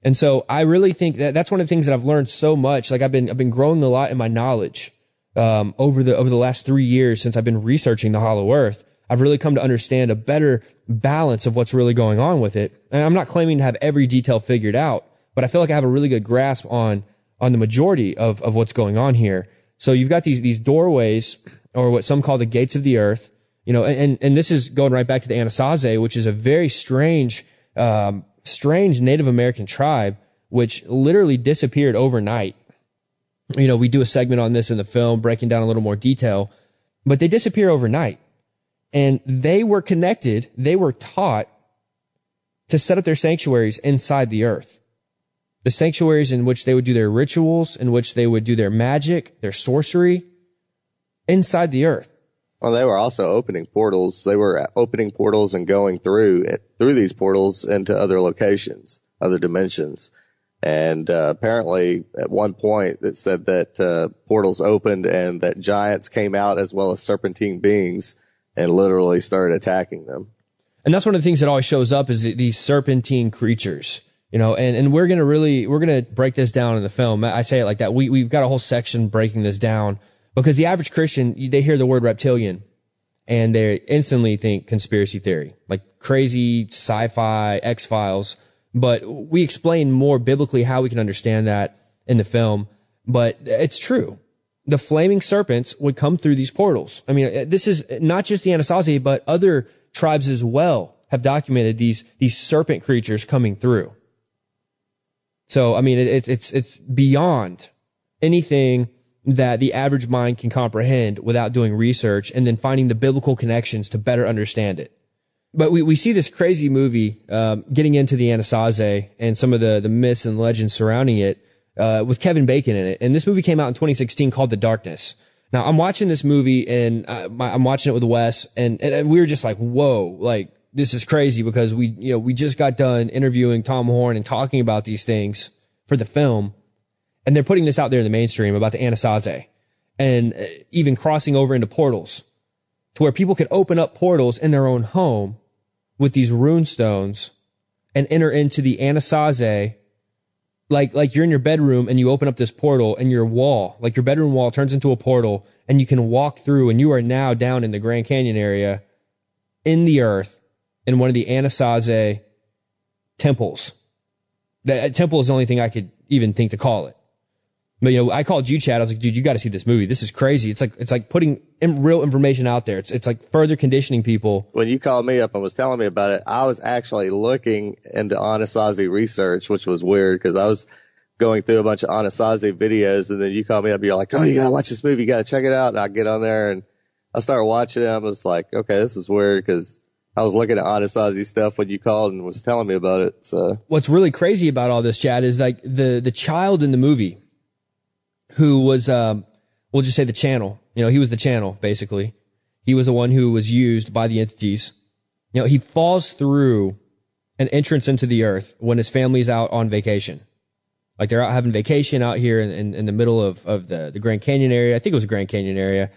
And so I really think that that's one of the things that I've learned so much. Like I've been, I've been growing a lot in my knowledge, um, over the, over the last three years since I've been researching the hollow earth. I've really come to understand a better balance of what's really going on with it. And I'm not claiming to have every detail figured out, but I feel like I have a really good grasp on, on the majority of, of what's going on here. So you've got these, these doorways or what some call the gates of the earth, you know, and, and this is going right back to the Anasazi, which is a very strange, um, strange Native American tribe, which literally disappeared overnight. You know, we do a segment on this in the film, breaking down a little more detail, but they disappear overnight. And they were connected, they were taught to set up their sanctuaries inside the earth. The sanctuaries in which they would do their rituals, in which they would do their magic, their sorcery, inside the earth. Well, they were also opening portals. They were opening portals and going through through these portals into other locations, other dimensions. And uh, apparently, at one point, it said that uh, portals opened and that giants came out as well as serpentine beings and literally started attacking them. And that's one of the things that always shows up is these serpentine creatures. You know, and, and we're gonna really we're gonna break this down in the film. I say it like that. We we've got a whole section breaking this down because the average Christian, they hear the word reptilian and they instantly think conspiracy theory, like crazy sci-fi, X-Files. But we explain more biblically how we can understand that in the film. But it's true. The flaming serpents would come through these portals. I mean, this is not just the Anasazi, but other tribes as well have documented these, these serpent creatures coming through. So, I mean, it's, it's, it's beyond anything that the average mind can comprehend without doing research and then finding the biblical connections to better understand it. But we, we see this crazy movie um, getting into the Anasazi and some of the, the myths and legends surrounding it uh, with Kevin Bacon in it. And this movie came out in 2016 called The Darkness. Now I'm watching this movie and uh, my, I'm watching it with Wes and, and we were just like, whoa, like this is crazy because we you know we just got done interviewing Tom Horn and talking about these things for the film and they're putting this out there in the mainstream about the Anasazi and uh, even crossing over into portals to where people could open up portals in their own home with these rune stones and enter into the Anasazi like like you're in your bedroom and you open up this portal and your wall like your bedroom wall turns into a portal and you can walk through and you are now down in the Grand Canyon area in the earth in one of the Anasazi temples. That uh, temple is the only thing I could even think to call it. But you know, I called you, Chad. I was like, dude, you got to see this movie. This is crazy. It's like it's like putting in real information out there. It's it's like further conditioning people. When you called me up and was telling me about it, I was actually looking into Anasazi research, which was weird because I was going through a bunch of Anasazi videos, and then you called me up. and You're like, oh, you gotta watch this movie. You gotta check it out. And I get on there and I start watching it. I was like, okay, this is weird because I was looking at Anasazi stuff when you called and was telling me about it. So what's really crazy about all this, Chad, is like the the child in the movie who was, um, we'll just say the channel. You know, he was the channel, basically. He was the one who was used by the entities. You know, he falls through an entrance into the earth when his family's out on vacation. Like they're out having vacation out here in, in, in the middle of, of the, the Grand Canyon area. I think it was Grand Canyon area.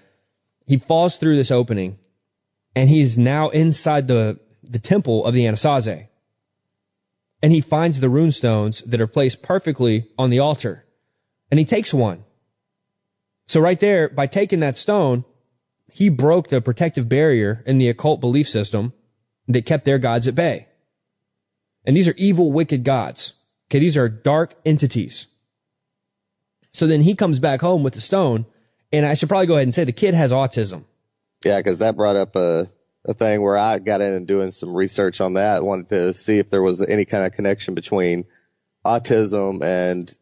He falls through this opening and he's now inside the, the temple of the Anasazi. And he finds the rune stones that are placed perfectly on the altar and he takes one. So right there, by taking that stone, he broke the protective barrier in the occult belief system that kept their gods at bay. And these are evil, wicked gods. Okay, these are dark entities. So then he comes back home with the stone, and I should probably go ahead and say the kid has autism. Yeah, because that brought up a, a thing where I got in and doing some research on that. Wanted to see if there was any kind of connection between autism and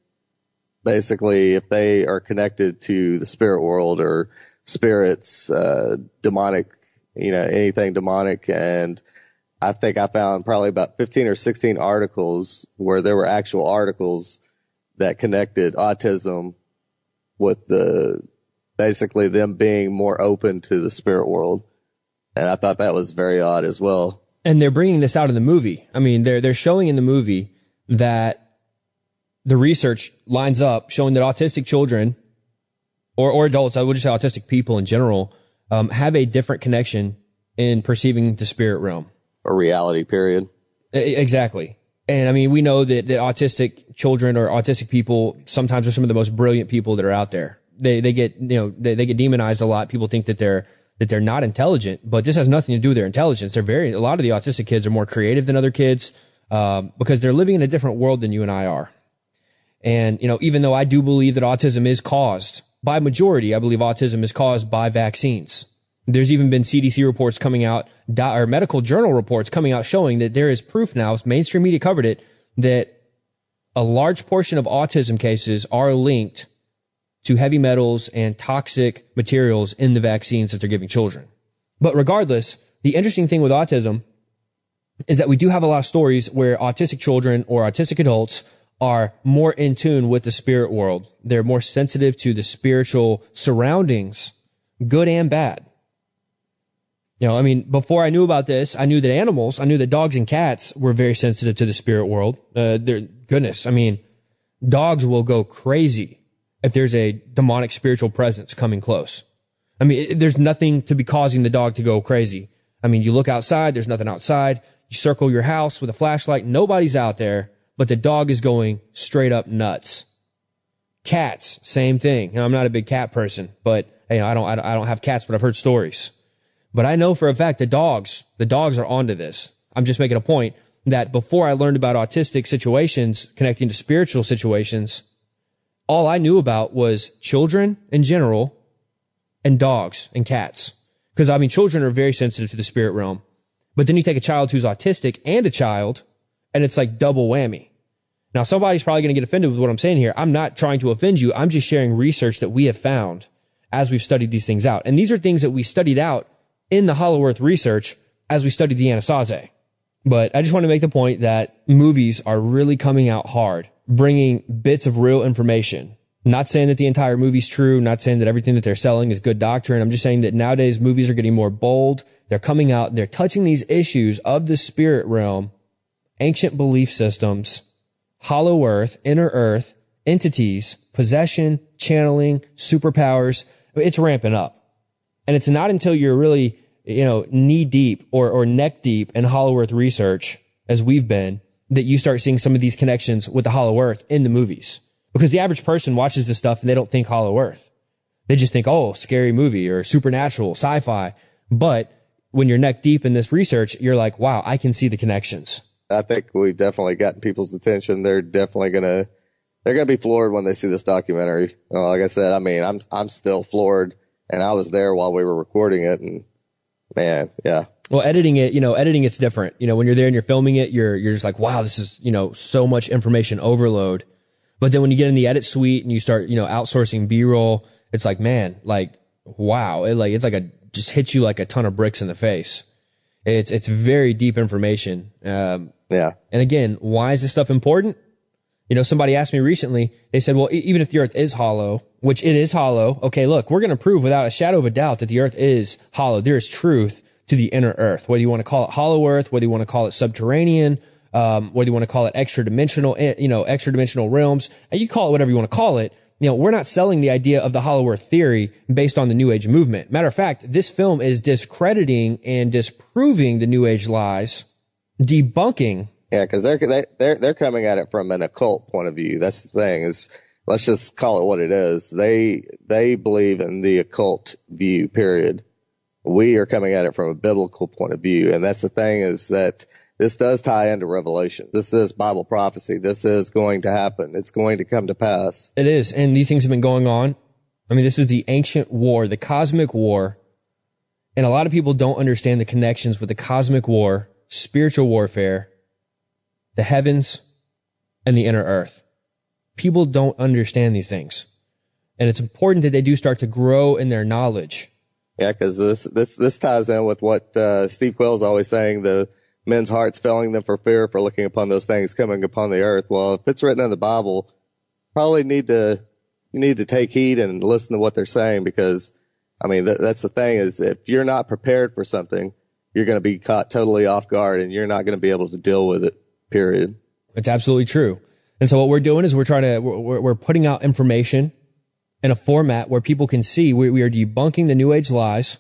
basically if they are connected to the spirit world or spirits, uh, demonic, you know, anything demonic. And I think I found probably about 15 or 16 articles where there were actual articles that connected autism with the basically them being more open to the spirit world. And I thought that was very odd as well. And they're bringing this out in the movie. I mean, they're they're showing in the movie that the research lines up showing that autistic children or, or adults, I would just say autistic people in general, um, have a different connection in perceiving the spirit realm. a reality. Period. Exactly. And I mean, we know that, that autistic children or autistic people sometimes are some of the most brilliant people that are out there. They, they get, you know, they, they get demonized a lot. People think that they're, that they're not intelligent, but this has nothing to do with their intelligence. They're very, a lot of the autistic kids are more creative than other kids, um, because they're living in a different world than you and I are. And, you know, even though I do believe that autism is caused by majority, I believe autism is caused by vaccines. There's even been CDC reports coming out, or medical journal reports coming out showing that there is proof now, mainstream media covered it, that a large portion of autism cases are linked to heavy metals and toxic materials in the vaccines that they're giving children. But regardless, the interesting thing with autism is that we do have a lot of stories where autistic children or autistic adults are more in tune with the spirit world. They're more sensitive to the spiritual surroundings, good and bad. You know, I mean, before I knew about this, I knew that animals, I knew that dogs and cats were very sensitive to the spirit world. Uh, goodness, I mean, dogs will go crazy if there's a demonic spiritual presence coming close. I mean, it, there's nothing to be causing the dog to go crazy. I mean, you look outside, there's nothing outside. You circle your house with a flashlight, nobody's out there, but the dog is going straight up nuts. Cats, same thing. Now, I'm not a big cat person, but I don't, I don't, I don't have cats, but I've heard stories. But I know for a fact the dogs, the dogs are onto this. I'm just making a point that before I learned about autistic situations connecting to spiritual situations, all I knew about was children in general and dogs and cats. Because I mean, children are very sensitive to the spirit realm. But then you take a child who's autistic and a child, and it's like double whammy. Now, somebody's probably going to get offended with what I'm saying here. I'm not trying to offend you. I'm just sharing research that we have found as we've studied these things out. And these are things that we studied out in the Hollow Earth research as we studied the Anasazi. But I just want to make the point that movies are really coming out hard, bringing bits of real information. Not saying that the entire movie's true, not saying that everything that they're selling is good doctrine. I'm just saying that nowadays movies are getting more bold. They're coming out, they're touching these issues of the spirit realm, ancient belief systems, hollow earth, inner earth, entities, possession, channeling, superpowers. It's ramping up. And it's not until you're really, you know, knee deep or, or neck deep in hollow earth research, as we've been, that you start seeing some of these connections with the hollow earth in the movies. Because the average person watches this stuff and they don't think hollow earth. They just think, oh, scary movie or supernatural, sci-fi. But when you're neck deep in this research, you're like, wow, I can see the connections. I think we've definitely gotten people's attention. They're definitely gonna they're gonna be floored when they see this documentary. Like I said, I mean, I'm I'm still floored, and I was there while we were recording it, and man, yeah, Well, editing it, you know, editing it's different. You know, when you're there and you're filming it, you're you're just like, wow, this is you know so much information overload. But then when you get in the edit suite and you start, you know, outsourcing B-roll, it's like, man, like, wow, it like it's like a just hits you like a ton of bricks in the face. It's it's very deep information. Um, yeah, and again, why is this stuff important? You know, somebody asked me recently, they said, well, even if the earth is hollow, which it is hollow, okay, look, we're going to prove without a shadow of a doubt that the earth is hollow. There is truth to the inner earth, whether you want to call it hollow earth, whether you want to call it subterranean, um, whether you want to call it extra dimensional, eh, you know, extra dimensional realms, and you call it whatever you want to call it. You know, we're not selling the idea of the hollow earth theory based on the new age movement. Matter of fact, this film is discrediting and disproving the new age lies, debunking yeah, because they're they, they're they're coming at it from an occult point of view. That's the thing is, let's just call it what it is. They they believe in the occult view. Period. We are coming at it from a biblical point of view, and that's the thing is that this does tie into Revelation. This is Bible prophecy. This is going to happen. It's going to come to pass. It is, and these things have been going on. I mean, this is the ancient war, the cosmic war, and a lot of people don't understand the connections with the cosmic war, spiritual warfare, the heavens, and the inner earth. People don't understand these things, and it's important that they do start to grow in their knowledge. Yeah, because this this this ties in with what uh, Steve Quayle's always saying: the men's hearts failing them for fear for looking upon those things coming upon the earth. Well, if it's written in the Bible, probably need to you need to take heed and listen to what they're saying because, I mean, that, that's the thing is if you're not prepared for something, you're going to be caught totally off guard and you're not going to be able to deal with it. Period. It's absolutely true. And so what we're doing is we're trying to we're, we're putting out information in a format where people can see we, we are debunking the new age lies.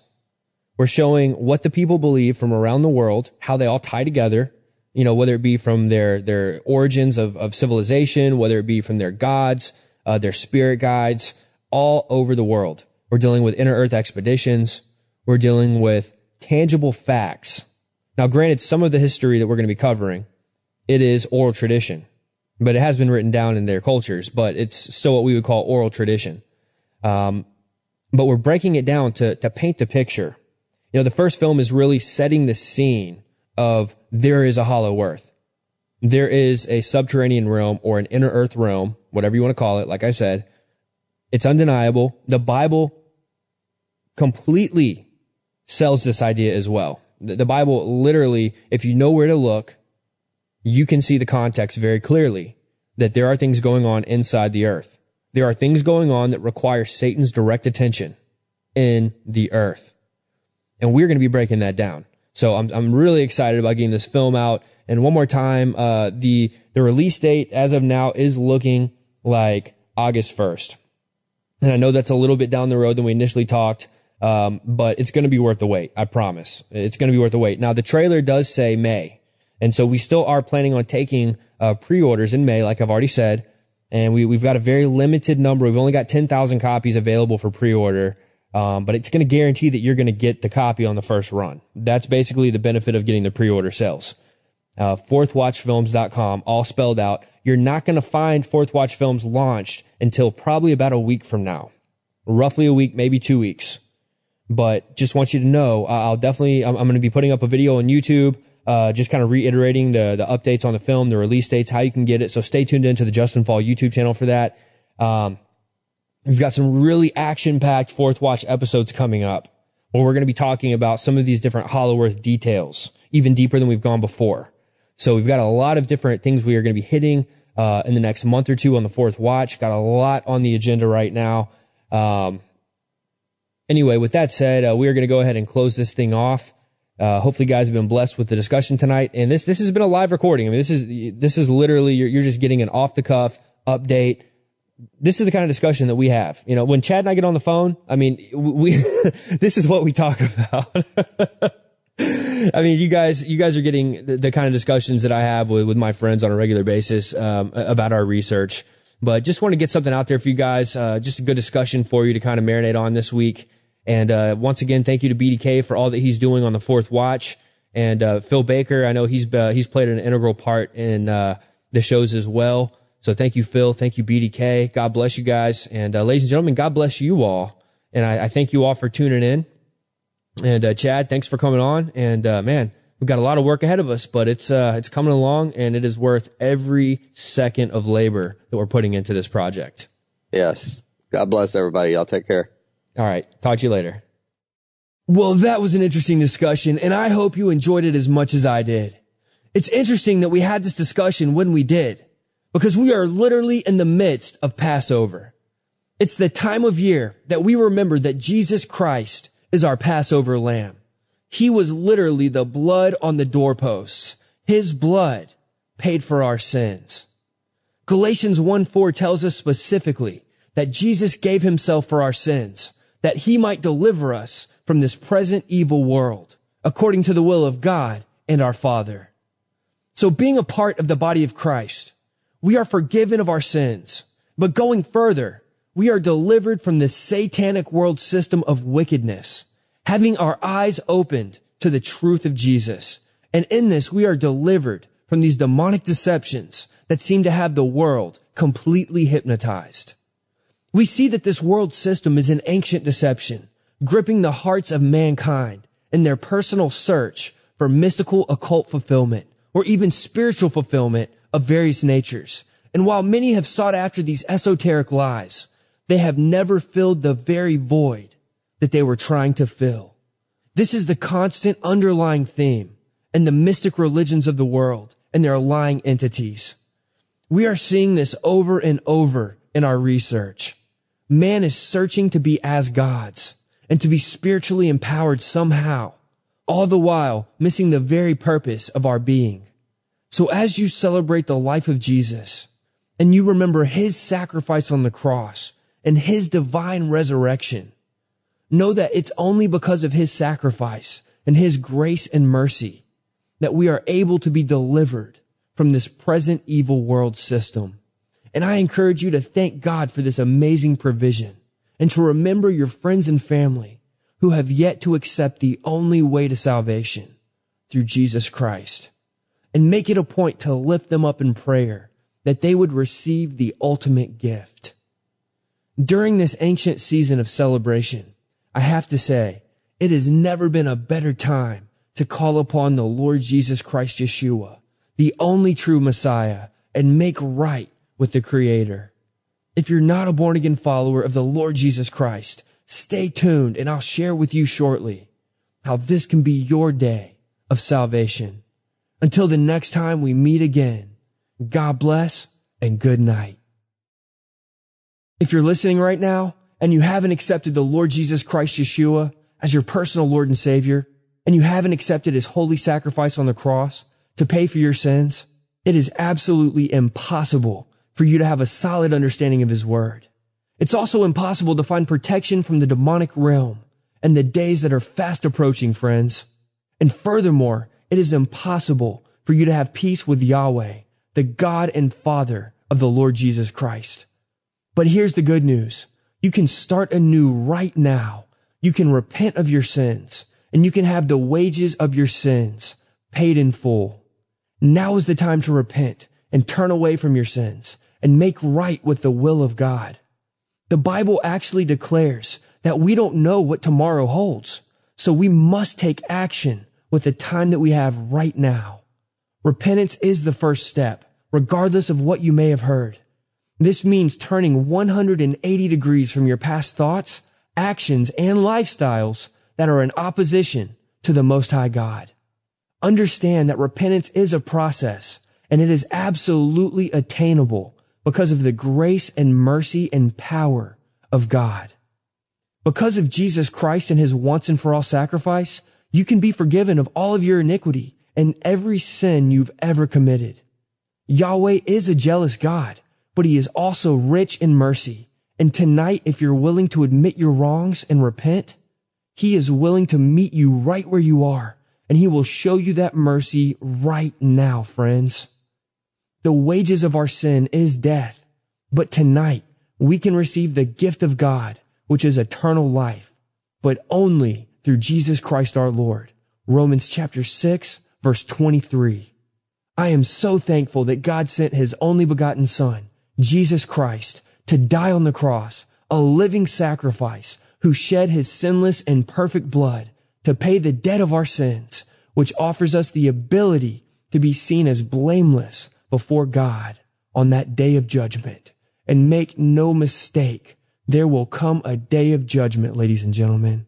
We're showing what the people believe from around the world, how they all tie together, you know, whether it be from their, their origins of, of civilization, whether it be from their gods, uh, their spirit guides, all over the world. We're dealing with inner earth expeditions. We're dealing with tangible facts. Now, granted, some of the history that we're going to be covering, it is oral tradition, but it has been written down in their cultures, but it's still what we would call oral tradition. Um, but we're breaking it down to, to paint the picture. You know, the first film is really setting the scene of there is a hollow earth. There is a subterranean realm or an inner earth realm, whatever you want to call it. Like I said, it's undeniable. The Bible completely sells this idea as well. The, the Bible literally, if you know where to look, you can see the context very clearly that there are things going on inside the earth. There are things going on that require Satan's direct attention in the earth. And we're going to be breaking that down. So I'm, I'm really excited about getting this film out. And one more time, uh, the, the release date as of now is looking like August 1st. And I know that's a little bit down the road than we initially talked. Um, but it's going to be worth the wait. I promise. It's going to be worth the wait. Now the trailer does say May. And so we still are planning on taking, uh, pre-orders in May, like I've already said. And we, we've got a very limited number. We've only got 10,000 copies available for pre-order. Um, but it's going to guarantee that you're going to get the copy on the first run. That's basically the benefit of getting the pre-order sales. Uh, fourthwatchfilms.com, all spelled out. You're not going to find Fourth Watch Films launched until probably about a week from now. Roughly a week, maybe two weeks. But just want you to know, I'll definitely, I'm, I'm going to be putting up a video on YouTube, uh, just kind of reiterating the, the updates on the film, the release dates, how you can get it. So stay tuned into the Justen Faull YouTube channel for that. Um, We've got some really action packed fourth watch episodes coming up where we're going to be talking about some of these different Hollow Earth details, even deeper than we've gone before. So we've got a lot of different things we are going to be hitting uh, in the next month or two on the fourth watch. Got a lot on the agenda right now. Um, anyway, with that said, uh, we are going to go ahead and close this thing off. Uh, hopefully, guys have been blessed with the discussion tonight. And this this has been a live recording. I mean, this is this is literally you're, you're just getting an off the cuff update this is the kind of discussion that we have. You know, when Chad and I get on the phone, I mean, we, this is what we talk about. I mean, you guys, you guys are getting the, the, kind of discussions that I have with, with my friends on a regular basis um, about our research. But just want to get something out there for you guys. Uh, just a good discussion for you to kind of marinate on this week. And uh, once again, thank you to BDK for all that he's doing on the fourth watch. And uh, Phil Baker, I know he's uh, he's played an integral part in uh, the shows as well. So thank you, Phil. Thank you, BDK. God bless you guys. And uh, ladies and gentlemen, God bless you all. And I, I thank you all for tuning in. And uh, Chad, thanks for coming on. And man, we've got a lot of work ahead of us, but it's it's coming along, and it is worth every second of labor that we're putting into this project. Yes. God bless everybody. Y'all take care. All right. Talk to you later. Well, that was an interesting discussion, and I hope you enjoyed it as much as I did. It's interesting that we had this discussion when we did because we are literally in the midst of Passover. It's the time of year that we remember that Jesus Christ is our Passover lamb. He was literally the blood on the doorposts. His blood paid for our sins. Galatians 1 4 tells us specifically that Jesus gave himself for our sins, that he might deliver us from this present evil world, according to the will of God and our Father. So being a part of the body of Christ, we are forgiven of our sins. But going further, we are delivered from this satanic world system of wickedness, having our eyes opened to the truth of Jesus. And in this, we are delivered from these demonic deceptions that seem to have the world completely hypnotized. We see that this world system is an ancient deception, gripping the hearts of mankind in their personal search for mystical occult fulfillment or even spiritual fulfillment of various natures. And while many have sought after these esoteric lies, they have never filled the very void that they were trying to fill. This is the constant underlying theme in the mystic religions of the world and their lying entities. We are seeing this over and over in our research. Man is searching to be as gods and to be spiritually empowered somehow, all the while missing the very purpose of our being. So as you celebrate the life of Jesus and you remember his sacrifice on the cross and his divine resurrection, know that it's only because of his sacrifice and his grace and mercy that we are able to be delivered from this present evil world system. And I encourage you to thank God for this amazing provision and to remember your friends and family who have yet to accept the only way to salvation through Jesus Christ. And make it a point to lift them up in prayer that they would receive the ultimate gift. During this ancient season of celebration, I have to say, it has never been a better time to call upon the Lord Jesus Christ Yeshua, the only true Messiah, and make right with the Creator. If you're not a born again follower of the Lord Jesus Christ, stay tuned and I'll share with you shortly how this can be your day of salvation. Until the next time we meet again, God bless and good night. If you're listening right now and you haven't accepted the Lord Jesus Christ Yeshua as your personal Lord and Savior, and you haven't accepted his holy sacrifice on the cross to pay for your sins, it is absolutely impossible for you to have a solid understanding of his word. It's also impossible to find protection from the demonic realm and the days that are fast approaching, friends. And furthermore, it is impossible for you to have peace with Yahweh, the God and Father of the Lord Jesus Christ. But here's the good news. You can start anew right now. You can repent of your sins and you can have the wages of your sins paid in full. Now is the time to repent and turn away from your sins and make right with the will of God. The Bible actually declares that we don't know what tomorrow holds. So we must take action with the time that we have right now. Repentance is the first step, regardless of what you may have heard. This means turning 180 degrees from your past thoughts, actions, and lifestyles that are in opposition to the Most High God. Understand that repentance is a process and it is absolutely attainable because of the grace and mercy and power of God. Because of Jesus Christ and his once and for all sacrifice, you can be forgiven of all of your iniquity and every sin you've ever committed. Yahweh is a jealous God, but he is also rich in mercy. And tonight, if you're willing to admit your wrongs and repent, he is willing to meet you right where you are, and He will show you that mercy right now, friends. The wages of our sin is death, but tonight we can receive the gift of God, which is eternal life, but only through Jesus Christ our Lord. Romans chapter 6, verse 23. I am so thankful that God sent His only begotten Son, Jesus Christ, to die on the cross, a living sacrifice who shed his sinless and perfect blood to pay the debt of our sins, which offers us the ability to be seen as blameless before God on that day of judgment. And make no mistake, there will come a day of judgment, ladies and gentlemen.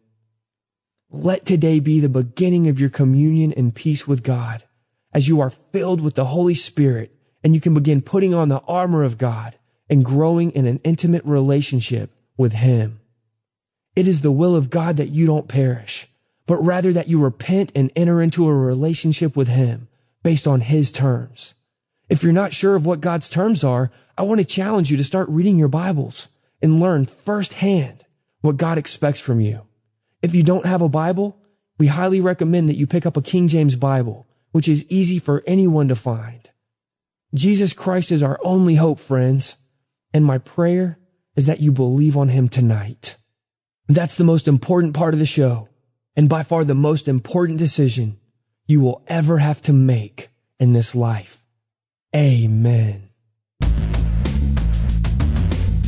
Let today be the beginning of your communion and peace with God as you are filled with the Holy Spirit and you can begin putting on the armor of God and growing in an intimate relationship with Him. It is the will of God that you don't perish, but rather that you repent and enter into a relationship with Him based on His terms. If you're not sure of what God's terms are, I want to challenge you to start reading your Bibles and learn firsthand what God expects from you. If you don't have a Bible, we highly recommend that you pick up a King James Bible, which is easy for anyone to find. Jesus Christ is our only hope, friends, and my prayer is that you believe on Him tonight. That's the most important part of the show, and by far the most important decision you will ever have to make in this life. Amen.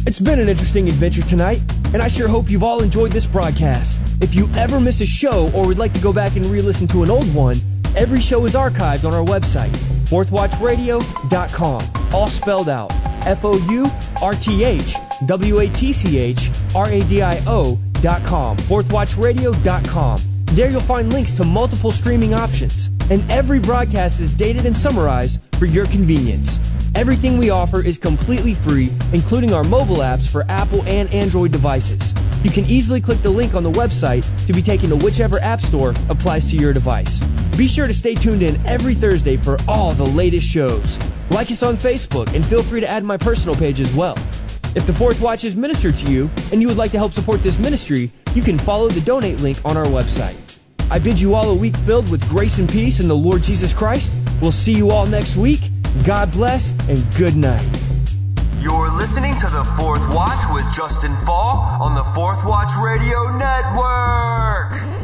It's been an interesting adventure tonight, and I sure hope you've all enjoyed this broadcast. If you ever miss a show or would like to go back and re-listen to an old one, every show is archived on our website, fourthwatchradio.com, all spelled out. F-O-U-R-T-H-W-A-T-C-H-R-A-D-I-O fourthwatchradio.com, fourthwatchradio.com. There you'll find links to multiple streaming options, and every broadcast is dated and summarized for your convenience. Everything we offer is completely free, including our mobile apps for Apple and Android devices. You can easily click the link on the website to be taken to whichever app store applies to your device. Be sure to stay tuned in every Thursday for all the latest shows. Like us on Facebook and feel free to add my personal page as well. If the Fourth Watch is ministered to you and you would like to help support this ministry, you can follow the donate link on our website. I bid you all a week filled with grace and peace in the Lord Jesus Christ. We'll see you all next week. God bless and good night. You're listening to the Fourth Watch with Justen Faull on the Fourth Watch Radio Network.